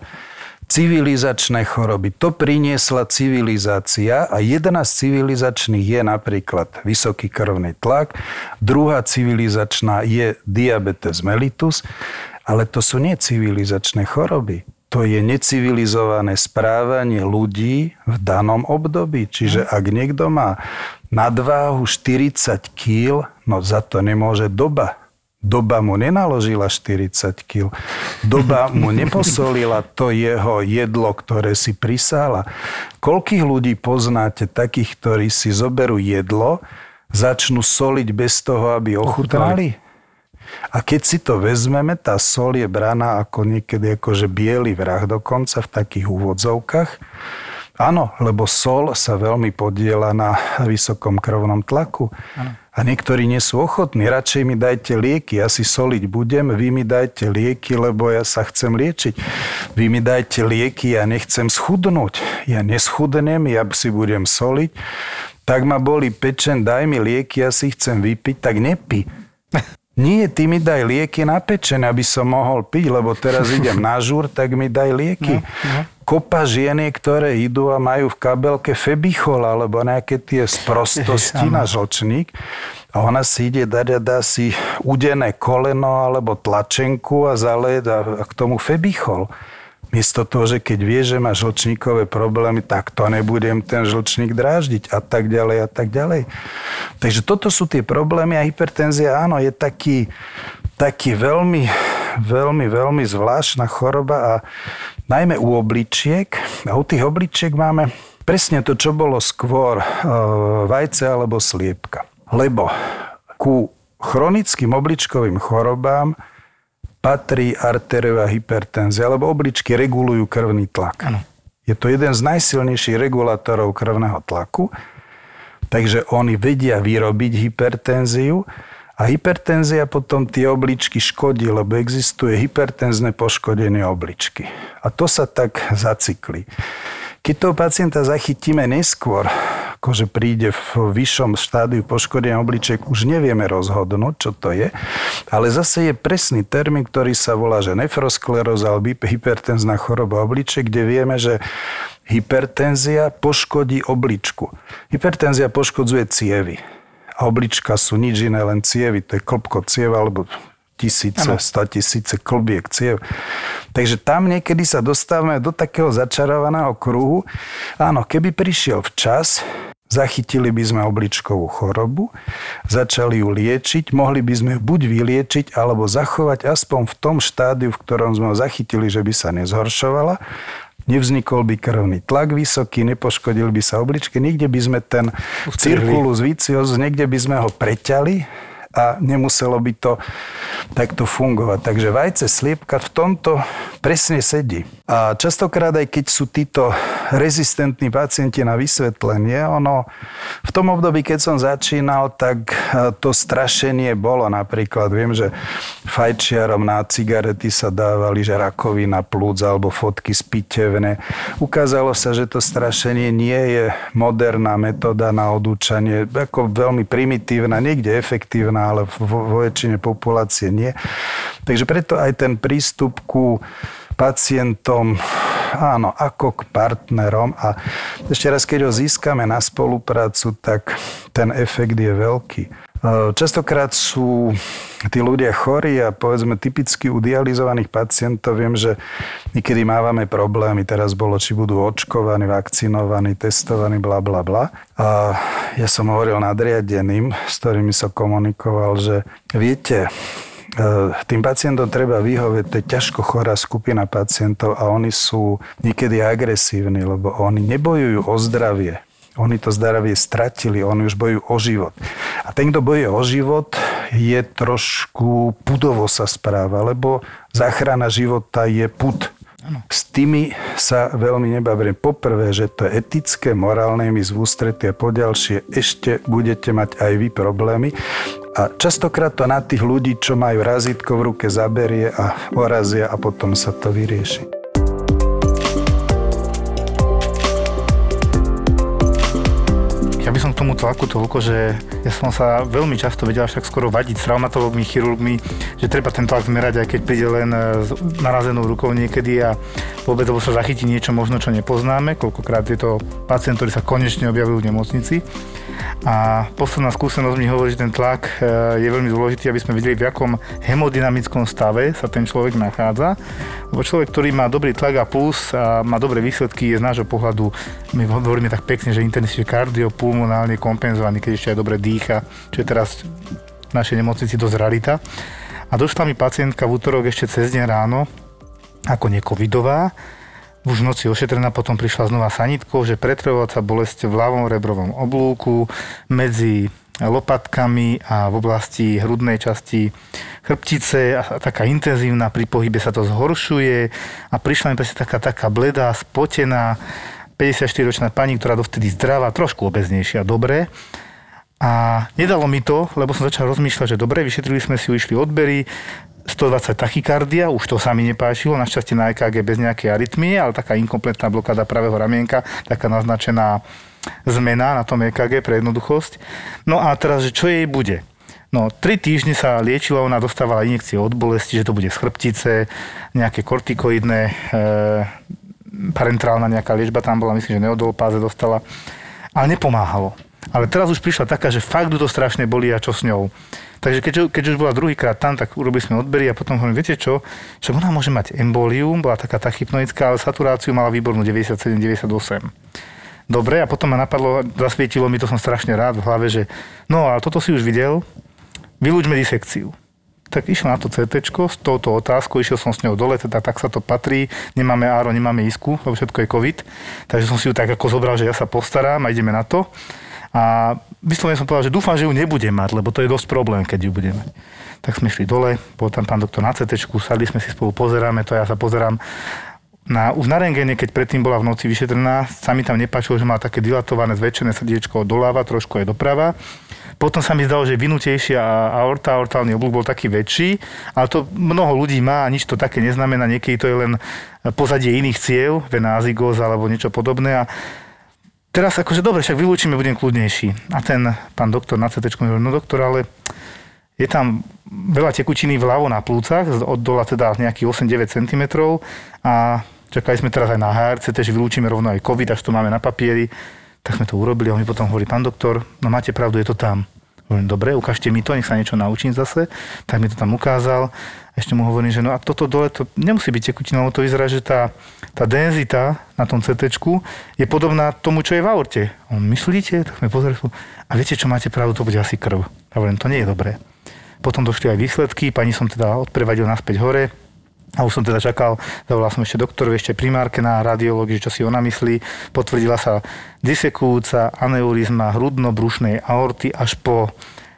Civilizačné choroby. To priniesla civilizácia a jedna z civilizačných je napríklad vysoký krvný tlak, druhá civilizačná je diabetes mellitus, ale to sú necivilizačné choroby to je necivilizované správanie ľudí v danom období. Čiže ak niekto má nadváhu 40 kg, no za to nemôže doba. Doba mu nenaložila 40 kg. Doba <laughs> mu neposolila to jeho jedlo, ktoré si prisála. Koľkých ľudí poznáte takých, ktorí si zoberú jedlo, začnú soliť bez toho, aby ochutnali? A keď si to vezmeme, tá sol je braná ako niekedy akože biely vrah dokonca v takých úvodzovkách. Áno, lebo sol sa veľmi podiela na vysokom krvnom tlaku. Ano. A niektorí nie sú ochotní. Radšej mi dajte lieky, ja si soliť budem, vy mi dajte lieky, lebo ja sa chcem liečiť. Vy mi dajte lieky, ja nechcem schudnúť. Ja neschudnem, ja si budem soliť. Tak ma boli pečen, daj mi lieky, ja si chcem vypiť, tak nepi. <laughs> Nie, ty mi daj lieky na pečen, aby som mohol piť, lebo teraz <laughs> idem na žúr, tak mi daj lieky. No, no. Kopa žien, ktoré idú a majú v kabelke febichol alebo nejaké tie sprostosti <laughs> na žlčník. A ona si ide dať a dá si udené koleno alebo tlačenku a zaleje a k tomu febichol. Miesto toho, že keď vie, že má žlčníkové problémy, tak to nebudem ten žlčník dráždiť a tak ďalej a tak ďalej. Takže toto sú tie problémy a hypertenzia, áno, je taký, taký veľmi, veľmi, veľmi zvláštna choroba a najmä u obličiek. A u tých obličiek máme presne to, čo bolo skôr e, vajce alebo sliepka. Lebo ku chronickým obličkovým chorobám patrí arteriová hypertenzia, lebo obličky regulujú krvný tlak. Ano. Je to jeden z najsilnejších regulátorov krvného tlaku, takže oni vedia vyrobiť hypertenziu a hypertenzia potom tie obličky škodí, lebo existuje hypertenzne poškodenie obličky. A to sa tak zacykli. Keď toho pacienta zachytíme neskôr, akože príde v vyššom štádiu poškodenia obličiek, už nevieme rozhodnúť, čo to je. Ale zase je presný termín, ktorý sa volá, že nefroskleróza alebo hypertenzná choroba obličiek, kde vieme, že hypertenzia poškodí obličku. Hypertenzia poškodzuje cievy. A oblička sú nič iné, len cievy. To je klopko cieva, alebo tisíce, ano. 100 tisíce klbiek ciev. Takže tam niekedy sa dostávame do takého začarovaného kruhu. Áno, keby prišiel včas, Zachytili by sme obličkovú chorobu, začali ju liečiť, mohli by sme ju buď vyliečiť, alebo zachovať aspoň v tom štádiu, v ktorom sme ho zachytili, že by sa nezhoršovala. Nevznikol by krvný tlak vysoký, nepoškodil by sa obličky, niekde by sme ten cirkulus vicios, niekde by sme ho preťali a nemuselo by to takto fungovať. Takže vajce sliepka v tomto presne sedí. A častokrát aj keď sú títo rezistentní pacienti na vysvetlenie, ono v tom období, keď som začínal, tak e, to strašenie bolo. Napríklad viem, že fajčiarom na cigarety sa dávali, že rakovina plúc alebo fotky spitevné. Ukázalo sa, že to strašenie nie je moderná metóda na odúčanie, ako veľmi primitívna, niekde efektívna, ale vo, vo väčšine populácie nie. Takže preto aj ten prístup ku pacientom, áno, ako k partnerom a ešte raz, keď ho získame na spoluprácu, tak ten efekt je veľký. E, častokrát sú tí ľudia chorí a povedzme typicky u dializovaných pacientov viem, že niekedy mávame problémy. Teraz bolo, či budú očkovaní, vakcinovaní, testovaní, bla bla bla. A ja som hovoril nadriadeným, s ktorými som komunikoval, že viete, E, tým pacientom treba vyhovieť, to je ťažko chorá skupina pacientov a oni sú niekedy agresívni, lebo oni nebojujú o zdravie. Oni to zdravie stratili, oni už bojujú o život. A ten, kto bojuje o život, je trošku pudovo sa správa, lebo záchrana života je put. S tými sa veľmi nebavím. Poprvé, že to je etické, morálne, my z ústretia, poďalšie ešte budete mať aj vy problémy. A častokrát to na tých ľudí, čo majú razítko v ruke, zaberie a orazia a potom sa to vyrieši. Tomu tlaku toľko, že ja som sa veľmi často vedel však skoro vadiť s traumatologmi, chirurgmi, že treba ten tlak zmerať, aj keď príde len s narazenou rukou niekedy a vôbec lebo sa zachytí niečo možno, čo nepoznáme. Koľkokrát je to pacient, ktorý sa konečne objavil v nemocnici. A posledná skúsenosť mi hovorí, že ten tlak e, je veľmi dôležitý, aby sme videli, v akom hemodynamickom stave sa ten človek nachádza. Lebo človek, ktorý má dobrý tlak a puls a má dobré výsledky, je z nášho pohľadu, my hovoríme tak pekne, že intenzívne kardiopulmonálne kompenzovaný, keď ešte aj dobre dýcha, čo je teraz v našej nemocnici dosť rarita. A došla mi pacientka v útorok ešte cez deň ráno, ako necovidová, už v noci ošetrená, potom prišla znova sanitkou, že pretrvovať sa bolesť v ľavom rebrovom oblúku medzi lopatkami a v oblasti hrudnej časti chrbtice. A taká intenzívna, pri pohybe sa to zhoršuje. A prišla mi presne taká, taká bledá, spotená, 54-ročná pani, ktorá dovtedy zdravá, trošku obeznejšia, dobre. A nedalo mi to, lebo som začal rozmýšľať, že dobre, vyšetrili sme si, ušli odbery, 120 tachykardia, už to sa mi nepáčilo, našťastie na EKG bez nejakej arytmie, ale taká inkompletná blokáda pravého ramienka, taká naznačená zmena na tom EKG pre jednoduchosť. No a teraz, že čo jej bude? No, tri týždne sa liečila, ona dostávala injekcie od bolesti, že to bude z chrbtice, nejaké kortikoidné, e, parentrálna nejaká liečba tam bola, myslím, že neodolpáze dostala, ale nepomáhalo. Ale teraz už prišla taká, že fakt to strašne boli a čo s ňou. Takže keď, keď už bola druhýkrát tam, tak urobili sme odbery a potom hovorím, viete čo, že ona môže mať embolium, bola taká tachypnoická, ale saturáciu mala výbornú 97-98. Dobre, a potom ma napadlo, zasvietilo mi to, som strašne rád v hlave, že no a toto si už videl, vylúčme disekciu. Tak išiel na to CT s touto otázkou, išiel som s ňou dole, teda tak sa to patrí, nemáme áro, nemáme isku, lebo všetko je COVID, takže som si ju tak ako zobral, že ja sa postaram a ideme na to. A vyslovene som povedal, že dúfam, že ju nebudem mať, lebo to je dosť problém, keď ju budeme. Tak sme šli dole, bol tam pán doktor na CT, sadli sme si spolu, pozeráme to, ja sa pozerám na, už na rengene, keď predtým bola v noci vyšetrená, sa mi tam nepáčilo, že má také dilatované, zväčšené srdiečko doľava, trošku aj doprava. Potom sa mi zdalo, že vynutejšia aorta, aortálny oblúk bol taký väčší, ale to mnoho ľudí má a nič to také neznamená. Niekedy to je len pozadie iných ciev, azygóza alebo niečo podobné. A teraz akože dobre, však vylúčime, budem kľudnejší. A ten pán doktor na CT no doktor, ale je tam veľa tekučiny vľavo na plúcach, od dola teda nejakých 8-9 cm a Čakali sme teraz aj na HRC, že vylúčime rovno aj COVID, až to máme na papieri. Tak sme to urobili a on mi potom hovorí, pán doktor, no máte pravdu, je to tam. Hovorím, dobre, ukážte mi to, nech sa niečo naučím zase. Tak mi to tam ukázal. Ešte mu hovorím, že no a toto dole to nemusí byť tekutina, lebo to vyzerá, že tá, tá denzita na tom CT je podobná tomu, čo je v aorte. On, myslíte? Tak sme pozreli. A viete, čo máte pravdu, to bude asi krv. A hovorím, to nie je dobré. Potom došli aj výsledky, pani som teda odprevadil naspäť hore, a už som teda čakal, zavolal som ešte doktorovi, ešte primárke na radiológii, čo si ona myslí. Potvrdila sa disekujúca aneurizma hrudno-brušnej aorty až po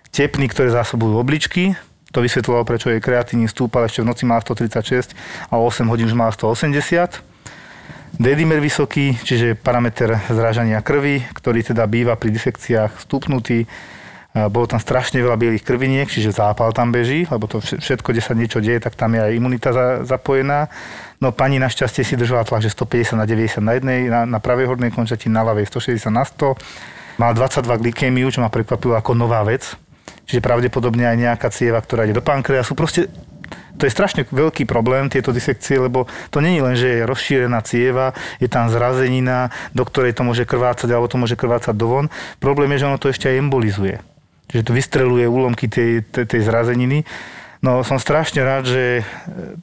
tepny, ktoré zásobujú obličky. To vysvetľovalo, prečo jej kreatíny stúpal, ešte v noci mal 136 a 8 hodín už mal 180. Dedimer vysoký, čiže parameter zrážania krvi, ktorý teda býva pri disekciách stúpnutý bolo tam strašne veľa bielých krviniek, čiže zápal tam beží, lebo to všetko, kde sa niečo deje, tak tam je aj imunita za, zapojená. No pani našťastie si držala tlak, že 150 na 90 na jednej, na, na pravej hornej končatine, na ľavej 160 na 100. Mal 22 glykémiu, čo ma prekvapilo ako nová vec. Čiže pravdepodobne aj nejaká cieva, ktorá ide do pankreasu. Proste to je strašne veľký problém, tieto disekcie, lebo to je len, že je rozšírená cieva, je tam zrazenina, do ktorej to môže krvácať, alebo to môže krvácať dovon. Problém je, že ono to ešte aj embolizuje že to vystreluje úlomky tej, tej, tej zrazeniny. No som strašne rád, že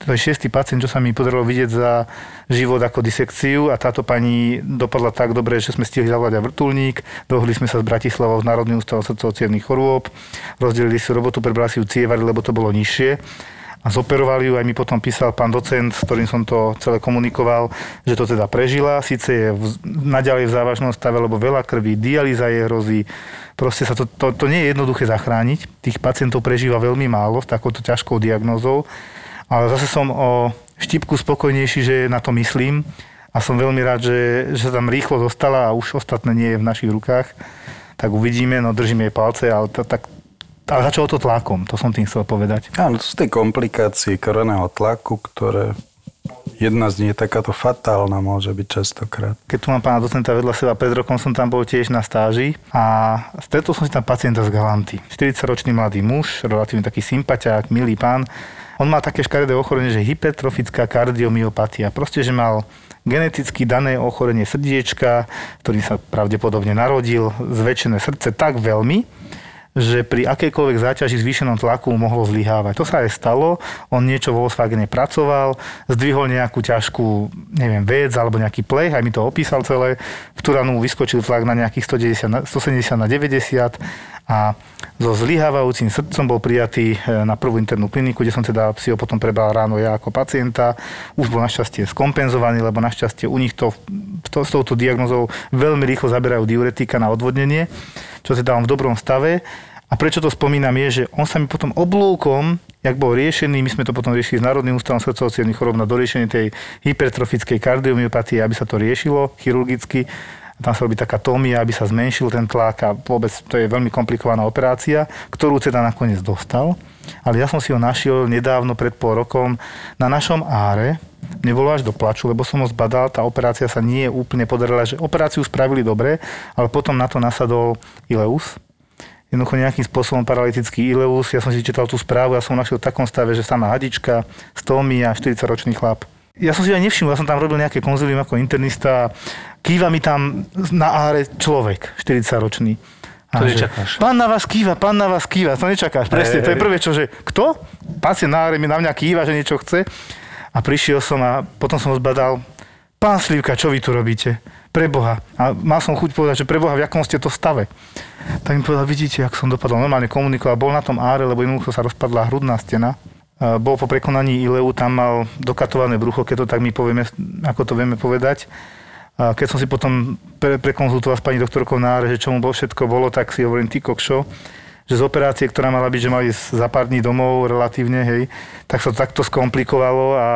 to je šiestý pacient, čo sa mi podarilo vidieť za život ako disekciu a táto pani dopadla tak dobre, že sme stihli zavolať aj vrtulník, dohodli sme sa s Bratislavou z Národným ústavom srdcovo chorôb, rozdelili si robotu, prebrali si ju cievary, lebo to bolo nižšie a zoperovali ju. Aj mi potom písal pán docent, s ktorým som to celé komunikoval, že to teda prežila. Sice je v, naďalej v závažnom stave, lebo veľa krvi, dialýza je hrozí. Proste sa to, to, to nie je jednoduché zachrániť. Tých pacientov prežíva veľmi málo s takouto ťažkou diagnózou. Ale zase som o štipku spokojnejší, že na to myslím. A som veľmi rád, že, že sa tam rýchlo dostala a už ostatné nie je v našich rukách. Tak uvidíme, no držíme jej palce, ale tak ale začalo to tlakom, to som tým chcel povedať. Áno, to sú tie komplikácie koreného tlaku, ktoré jedna z nich je takáto fatálna, môže byť častokrát. Keď tu mám pána docenta vedľa seba, pred rokom som tam bol tiež na stáži a stretol som si tam pacienta z Galanty. 40-ročný mladý muž, relatívne taký sympatiák, milý pán. On mal také škaredé ochorenie, že hypertrofická kardiomyopatia. Proste, že mal geneticky dané ochorenie srdiečka, ktorý sa pravdepodobne narodil, zväčšené srdce tak veľmi, že pri akejkoľvek záťaži zvýšenom tlaku mohlo zlyhávať. To sa aj stalo, on niečo vo Volkswagene pracoval, zdvihol nejakú ťažkú, neviem, vec alebo nejaký plech, aj mi to opísal celé, v Turanu vyskočil tlak na nejakých 190, 170 na 90 a so zlyhávajúcim srdcom bol prijatý e, na prvú internú kliniku, kde som teda si ho potom prebal ráno ja ako pacienta. Už bol našťastie skompenzovaný, lebo našťastie u nich to, to s touto diagnozou veľmi rýchlo zaberajú diuretika na odvodnenie, čo teda on v dobrom stave. A prečo to spomínam je, že on sa mi potom oblúkom, jak bol riešený, my sme to potom riešili s Národným ústavom srdcovo chorob na doriešenie tej hypertrofickej kardiomyopatie, aby sa to riešilo chirurgicky tam sa robí taká tomia, aby sa zmenšil ten tlak a vôbec to je veľmi komplikovaná operácia, ktorú teda nakoniec dostal. Ale ja som si ho našiel nedávno, pred pol rokom, na našom áre, nebolo až do plaču, lebo som ho zbadal, tá operácia sa nie úplne podarila, že operáciu spravili dobre, ale potom na to nasadol Ileus, jednoducho nejakým spôsobom paralytický ileus. Ja som si čítal tú správu, ja som našiel v takom stave, že sama hadička, stómia, 40-ročný chlap. Ja som si aj nevšimol, ja som tam robil nejaké konzilium ako internista. Kýva mi tam na áre človek, 40-ročný. To nečakáš. Pán na vás kýva, pán na vás kýva, to nečakáš. Presne, to je prvé, čo, že kto? Pacient na áre mi na mňa kýva, že niečo chce. A prišiel som a potom som ho zbadal. Pán Slivka, čo vy tu robíte? Preboha. A mal som chuť povedať, že preboha, v akom ste to stave? Tak mi povedal, vidíte, ak som dopadol. Normálne komunikoval, bol na tom áre, lebo jednoducho sa rozpadla hrudná stena bol po prekonaní Ileu, tam mal dokatované brucho, keď to tak my povieme, ako to vieme povedať. A keď som si potom pre, prekonzultoval s pani doktorkou Náre, že čo mu bol všetko bolo, tak si hovorím, ty kokšo, že z operácie, ktorá mala byť, že mali za pár dní domov relatívne, hej, tak sa takto skomplikovalo a...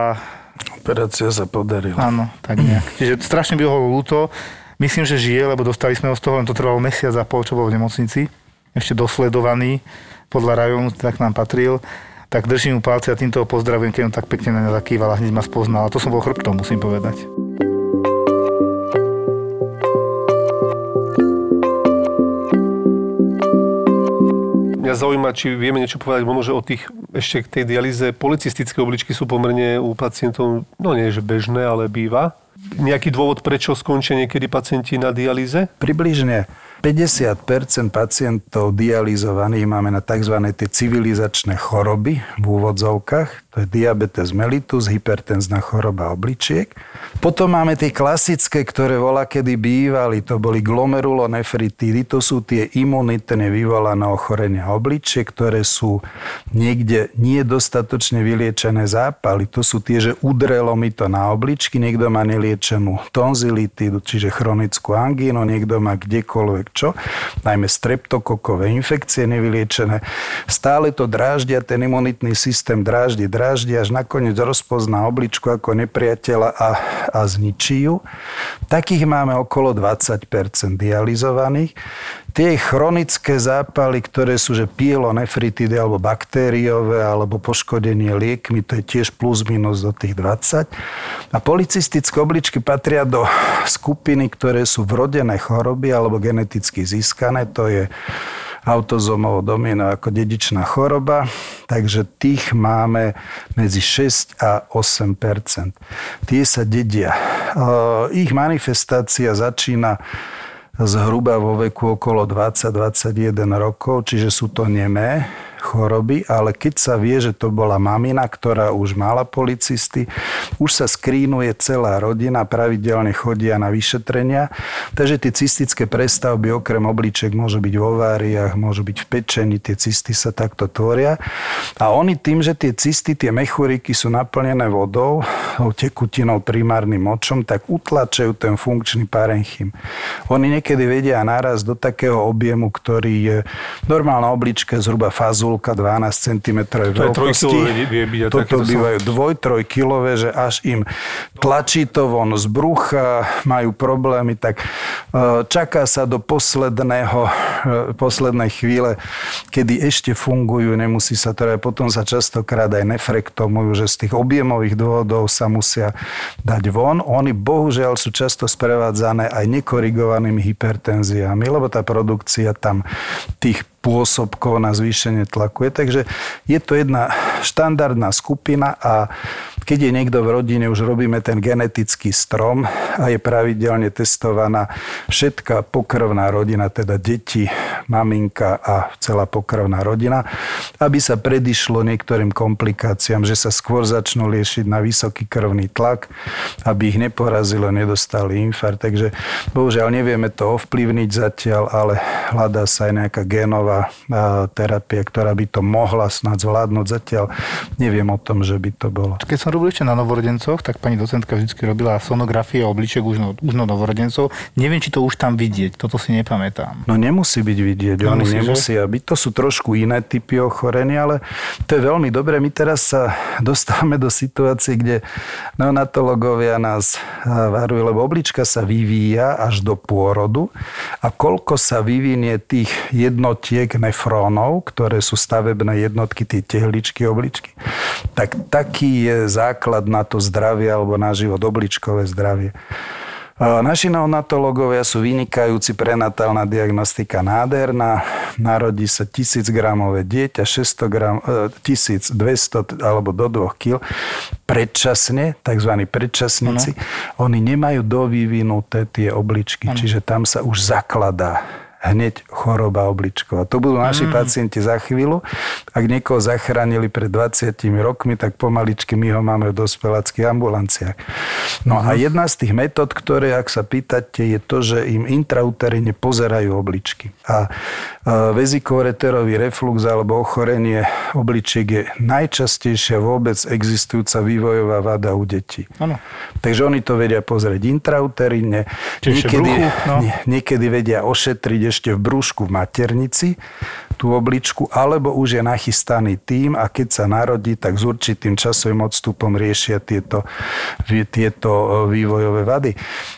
Operácia sa podarila. Áno, tak nejak. Čiže strašne by ho ľúto. Myslím, že žije, lebo dostali sme ho z toho, len to trvalo mesiac a pol, čo bol v nemocnici. Ešte dosledovaný podľa rajónu, tak nám patril tak držím mu palce a týmto ho pozdravujem, keď on tak pekne na mňa zakýval a hneď ma spoznal. A to som bol chrbtom, musím povedať. Zaujíma, či vieme niečo povedať možno, že o tých, ešte k tej dialýze, policistické obličky sú pomerne u pacientov, no nie že bežné, ale býva. Nejaký dôvod, prečo skončia niekedy pacienti na dialýze? Približne 50% pacientov dializovaných máme na tzv. tie civilizačné choroby v úvodzovkách. To je diabetes mellitus, hypertenzná choroba obličiek. Potom máme tie klasické, ktoré volá kedy bývali. To boli glomerulonefritídy. To sú tie imunitne vyvolané ochorenia obličiek, ktoré sú niekde nedostatočne vyliečené zápaly. To sú tie, že udrelo mi to na obličky. Niekto má neliečenú tonzilitídu, čiže chronickú angínu. Niekto má kdekoľvek čo, najmä streptokokové infekcie nevyliečené. Stále to dráždia, ten imunitný systém dráždi, dráždi, až nakoniec rozpozná obličku ako nepriateľa a, a zničí ju. Takých máme okolo 20% dializovaných. Tie chronické zápaly, ktoré sú že pielonefritidy alebo baktériové alebo poškodenie liekmi, to je tiež plus minus do tých 20. A policistické obličky patria do skupiny, ktoré sú vrodené choroby alebo geneticky získané. To je autozomovo domino ako dedičná choroba, takže tých máme medzi 6 a 8 Tie sa dedia. Ich manifestácia začína zhruba vo veku okolo 20-21 rokov, čiže sú to nemé choroby, ale keď sa vie, že to bola mamina, ktorá už mala policisty, už sa skrínuje celá rodina, pravidelne chodia na vyšetrenia, takže tie cystické prestavby okrem obliček môžu byť v ováriách, môžu byť v pečení, tie cysty sa takto tvoria. A oni tým, že tie cysty, tie mechúriky sú naplnené vodou, tekutinou, primárnym močom, tak utlačajú ten funkčný parenchym. Oni niekedy vedia naraz do takého objemu, ktorý je normálna oblička zhruba fazu cedulka 12 cm veľkosti. Toto bývajú dvoj, troj kilové, že až im tlačí to von z brucha, majú problémy, tak e, čaká sa do posledného, e, poslednej chvíle, kedy ešte fungujú, nemusí sa teda, potom sa častokrát aj nefrektomujú, že z tých objemových dôvodov sa musia dať von. Oni bohužiaľ sú často sprevádzané aj nekorigovanými hypertenziami, lebo tá produkcia tam tých pôsobkov na zvýšenie tlaku je. Takže je to jedna štandardná skupina a keď je niekto v rodine, už robíme ten genetický strom a je pravidelne testovaná všetká pokrvná rodina, teda deti, maminka a celá pokrvná rodina, aby sa predišlo niektorým komplikáciám, že sa skôr začnú liešiť na vysoký krvný tlak, aby ich neporazilo, nedostali infarkt. Takže bohužiaľ nevieme to ovplyvniť zatiaľ, ale hľadá sa aj nejaká génová terapia, ktorá by to mohla snad zvládnuť. Zatiaľ neviem o tom, že by to bolo. Keď som robil ešte na novorodencoch, tak pani docentka vždy robila sonografie obliček už, no, už no novorodencov. Neviem, či to už tam vidieť, toto si nepamätám. No nemusí byť vidieť, no, oni nemusia byť. To sú trošku iné typy ochorenia, ale to je veľmi dobré. My teraz sa <laughs> dostávame do situácie, kde neonatológovia nás varujú, lebo oblička sa vyvíja až do pôrodu a koľko sa vyvinie tých jednotiek nefrónov, ktoré sú stavebné jednotky, tie tehličky obličky, tak taký je základ na to zdravie alebo na život, obličkové zdravie. Naši neonatológovia sú vynikajúci prenatálna diagnostika nádherná. Narodí sa 1000 gramové dieťa, 600 gram, 1200 e, alebo do 2 kg predčasne, tzv. predčasníci. No. Oni nemajú dovyvinuté tie obličky, ano. čiže tam sa už zakladá hneď choroba obličková. To budú naši mm. pacienti za chvíľu. Ak niekoho zachránili pred 20 rokmi, tak pomaličky my ho máme v dospeláckých ambulanciách. No mm. a mhm. jedna z tých metód, ktoré, ak sa pýtate, je to, že im intrauterine pozerajú obličky. A vezikoreterový reflux alebo ochorenie obličiek je najčastejšia vôbec existujúca vývojová vada u detí. Ano. Takže oni to vedia pozrieť intrauterine, niekedy, no. niekedy vedia ošetriť ešte v brúšku v maternici tú obličku, alebo už je nachystaný tým a keď sa narodí, tak s určitým časovým odstupom riešia tieto, tieto e, vývojové vady.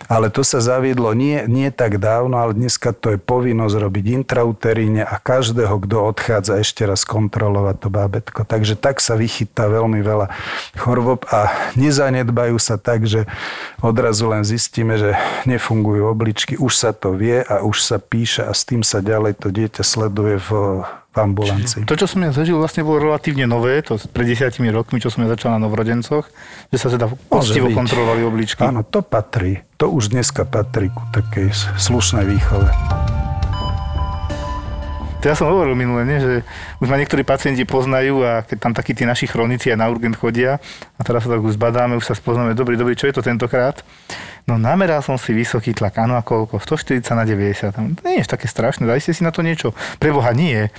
Ale to sa zaviedlo nie, nie tak dávno, ale dneska to je povinnosť robiť intrauteríne a každého, kto odchádza, ešte raz kontrolovať to bábetko. Takže tak sa vychytá veľmi veľa chorôb a nezanedbajú sa tak, že odrazu len zistíme, že nefungujú obličky, už sa to vie a už sa píše a s tým sa ďalej to dieťa sleduje v v ambulancii. To, čo som ja zažil, vlastne bolo relatívne nové, to pred desiatimi rokmi, čo som ja začal na novrodencoch, že sa teda poctivo kontrolovali obličky. Áno, to patrí. To už dneska patrí ku takej slušnej výchove. To ja som hovoril minule, nie? že už ma niektorí pacienti poznajú a keď tam takí tí naši chronici aj na urgent chodia a teraz sa tak už zbadáme, už sa spoznáme, dobrý, dobrý, čo je to tentokrát? No nameral som si vysoký tlak, áno a koľko? 140 na 90. To nie je také strašné, dali ste si na to niečo? Preboha nie.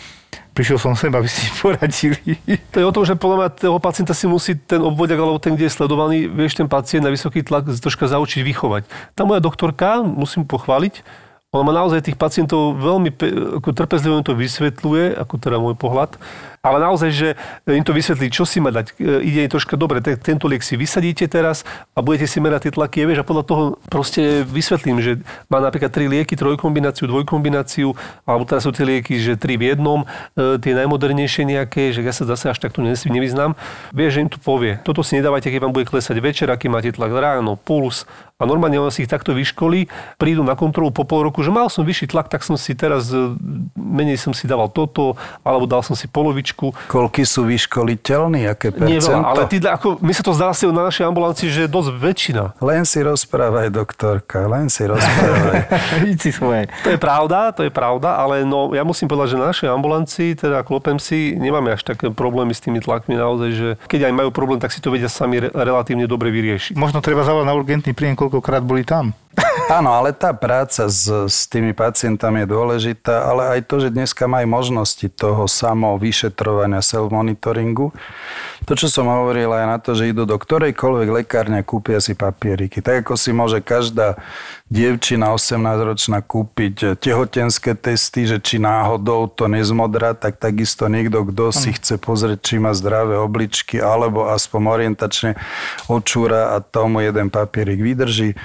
Prišiel som sem, aby si <laughs> poradili. To je o tom, že podľa toho pacienta si musí ten obvodiak alebo ten, kde je sledovaný, vieš, ten pacient na vysoký tlak troška zaučiť vychovať. Tá moja doktorka, musím pochváliť, ona má naozaj tých pacientov veľmi ako trpezlivo to vysvetľuje, ako teda môj pohľad ale naozaj, že im to vysvetlí, čo si má dať. E, ide troška dobre, tento liek si vysadíte teraz a budete si merať tie tlaky, vieš, a podľa toho proste vysvetlím, že má napríklad tri lieky, trojkombináciu, dvojkombináciu, alebo teraz sú tie lieky, že tri v jednom, e, tie najmodernejšie nejaké, že ja sa zase až takto nevyznám. Vieš, že im to povie. Toto si nedávajte, keď vám bude klesať večer, aký máte tlak ráno, puls, a normálne on si ich takto vyškolí, prídu na kontrolu po pol roku, že mal som vyšší tlak, tak som si teraz, e, menej som si dával toto, alebo dal som si polovičku. Koľky sú vyškoliteľní, aké percento? Nie ale ty, ako, my sa to zdá si na našej ambulancii, že je dosť väčšina. Len si rozprávaj, doktorka, len si rozprávaj. <laughs> si svoje. To je pravda, to je pravda, ale no, ja musím povedať, že na našej ambulancii, teda klopem si, nemáme až také problémy s tými tlakmi naozaj, že keď aj majú problém, tak si to vedia sami re- relatívne dobre vyriešiť. Možno treba zavolať na urgentný príjem, koľkokrát boli tam. Áno, ale tá práca s, s tými pacientami je dôležitá, ale aj to, že dneska majú možnosti toho samo vyšetrovania self-monitoringu. To, čo som hovoril aj na to, že idú do ktorejkoľvek lekárne a kúpia si papieriky. Tak ako si môže každá dievčina 18-ročná kúpiť tehotenské testy, že či náhodou to nezmodrá, tak takisto niekto, kto si chce pozrieť, či má zdravé obličky, alebo aspoň orientačne očúra a tomu jeden papierik vydrží.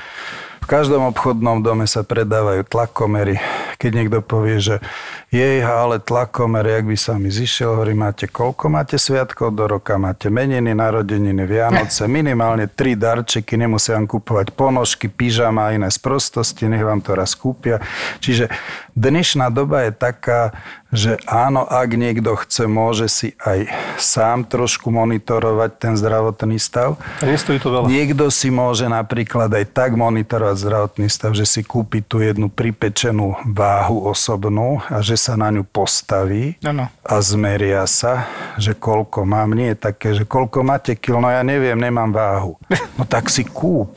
V každom obchodnom dome sa predávajú tlakomery, keď niekto povie, že jej, ale tlakomer, jak by sa mi zišiel, hovorí, máte koľko máte sviatkov do roka, máte meniny, narodeniny, Vianoce, <laughs> minimálne tri darčeky, nemusia vám kúpovať ponožky, pyžama a iné sprostosti, nech vám to raz kúpia. Čiže dnešná doba je taká, že áno, ak niekto chce, môže si aj sám trošku monitorovať ten zdravotný stav. A nestojí to veľa. Niekto si môže napríklad aj tak monitorovať zdravotný stav, že si kúpi tú jednu pripečenú váhu osobnú a že sa na ňu postaví Áno. a zmeria sa, že koľko mám. Nie je také, že koľko máte kil, no ja neviem, nemám váhu. No tak si kúp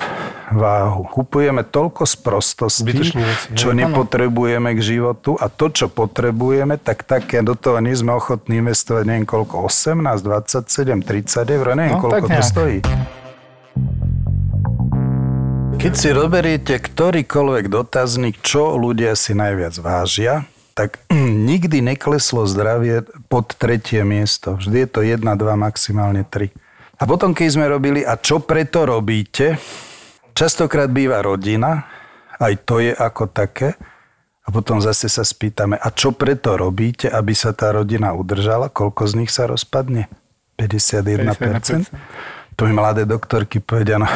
váhu. Kupujeme toľko sprostostí, veci, čo nepotrebujeme k životu a to, čo potrebujeme, tak také do toho nie sme ochotní investovať neviem koľko, 18, 27, 30 eur, neviem No, koľko to stojí. Keď si roberiete ktorýkoľvek dotazník, čo ľudia si najviac vážia, tak <clears throat> nikdy nekleslo zdravie pod tretie miesto. Vždy je to 1, 2, maximálne 3. A potom, keď sme robili, a čo preto robíte, častokrát býva rodina, aj to je ako také, a potom zase sa spýtame, a čo preto robíte, aby sa tá rodina udržala? Koľko z nich sa rozpadne? 51%? 51%. To mi mladé doktorky povedia, no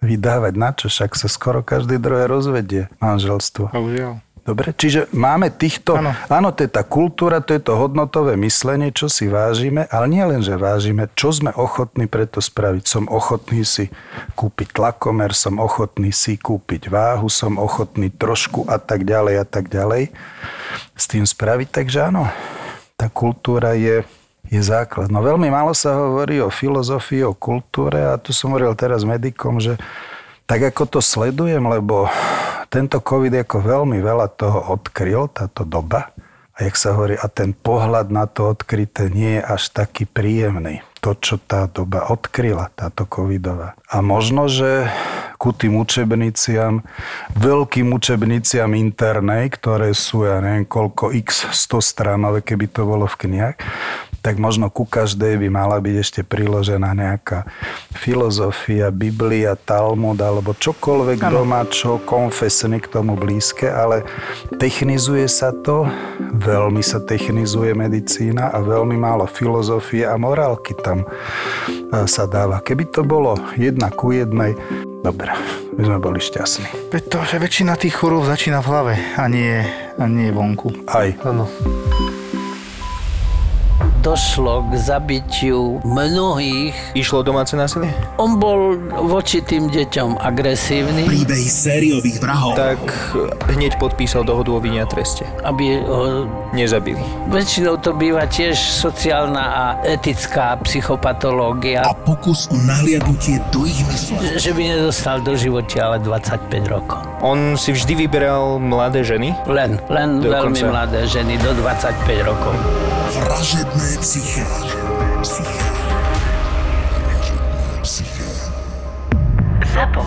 vydávať na čo, však sa skoro každý druhé rozvedie manželstvo. Bohužiaľ. Dobre, čiže máme týchto. Áno. áno, to je tá kultúra, to je to hodnotové myslenie, čo si vážime, ale nie len, že vážime, čo sme ochotní preto spraviť. Som ochotný si kúpiť tlakomer, som ochotný si kúpiť váhu, som ochotný trošku a tak ďalej a tak ďalej s tým spraviť. Takže áno, tá kultúra je, je základ. No veľmi málo sa hovorí o filozofii, o kultúre a tu som hovoril teraz medikom, že tak ako to sledujem, lebo tento COVID ako veľmi veľa toho odkryl, táto doba. A jak sa hovorí, a ten pohľad na to odkryté nie je až taký príjemný. To, čo tá doba odkryla, táto covidová. A možno, že ku tým učebniciam, veľkým učebniciam internej, ktoré sú, ja neviem, koľko x 100 stránové, keby to bolo v knihách, tak možno ku každej by mala byť ešte priložená nejaká filozofia, Biblia, Talmud alebo čokoľvek ano. doma, čo konfesne k tomu blízke, ale technizuje sa to, veľmi sa technizuje medicína a veľmi málo filozofie a morálky tam e, sa dáva. Keby to bolo jedna ku jednej, dobre, by sme boli šťastní. Pretože väčšina tých chorôb začína v hlave a nie, a nie vonku. Aj. Áno. Došlo k zabitiu mnohých. Išlo domáce násilie? On bol voči tým deťom agresívny, Príbehy sériových vrahov. Tak hneď podpísal dohodu o vine a treste. aby ho... Nezabili. Väčšinou to býva tiež sociálna a etická psychopatológia, A pokus o nahliadnutie do ich mysle. že by nedostal do života ale 25 rokov. On si vždy vyberal mladé ženy. Len, len Dokonca. veľmi mladé ženy do 25 rokov. Vražedné Psique. Psique. Psique. Zapo.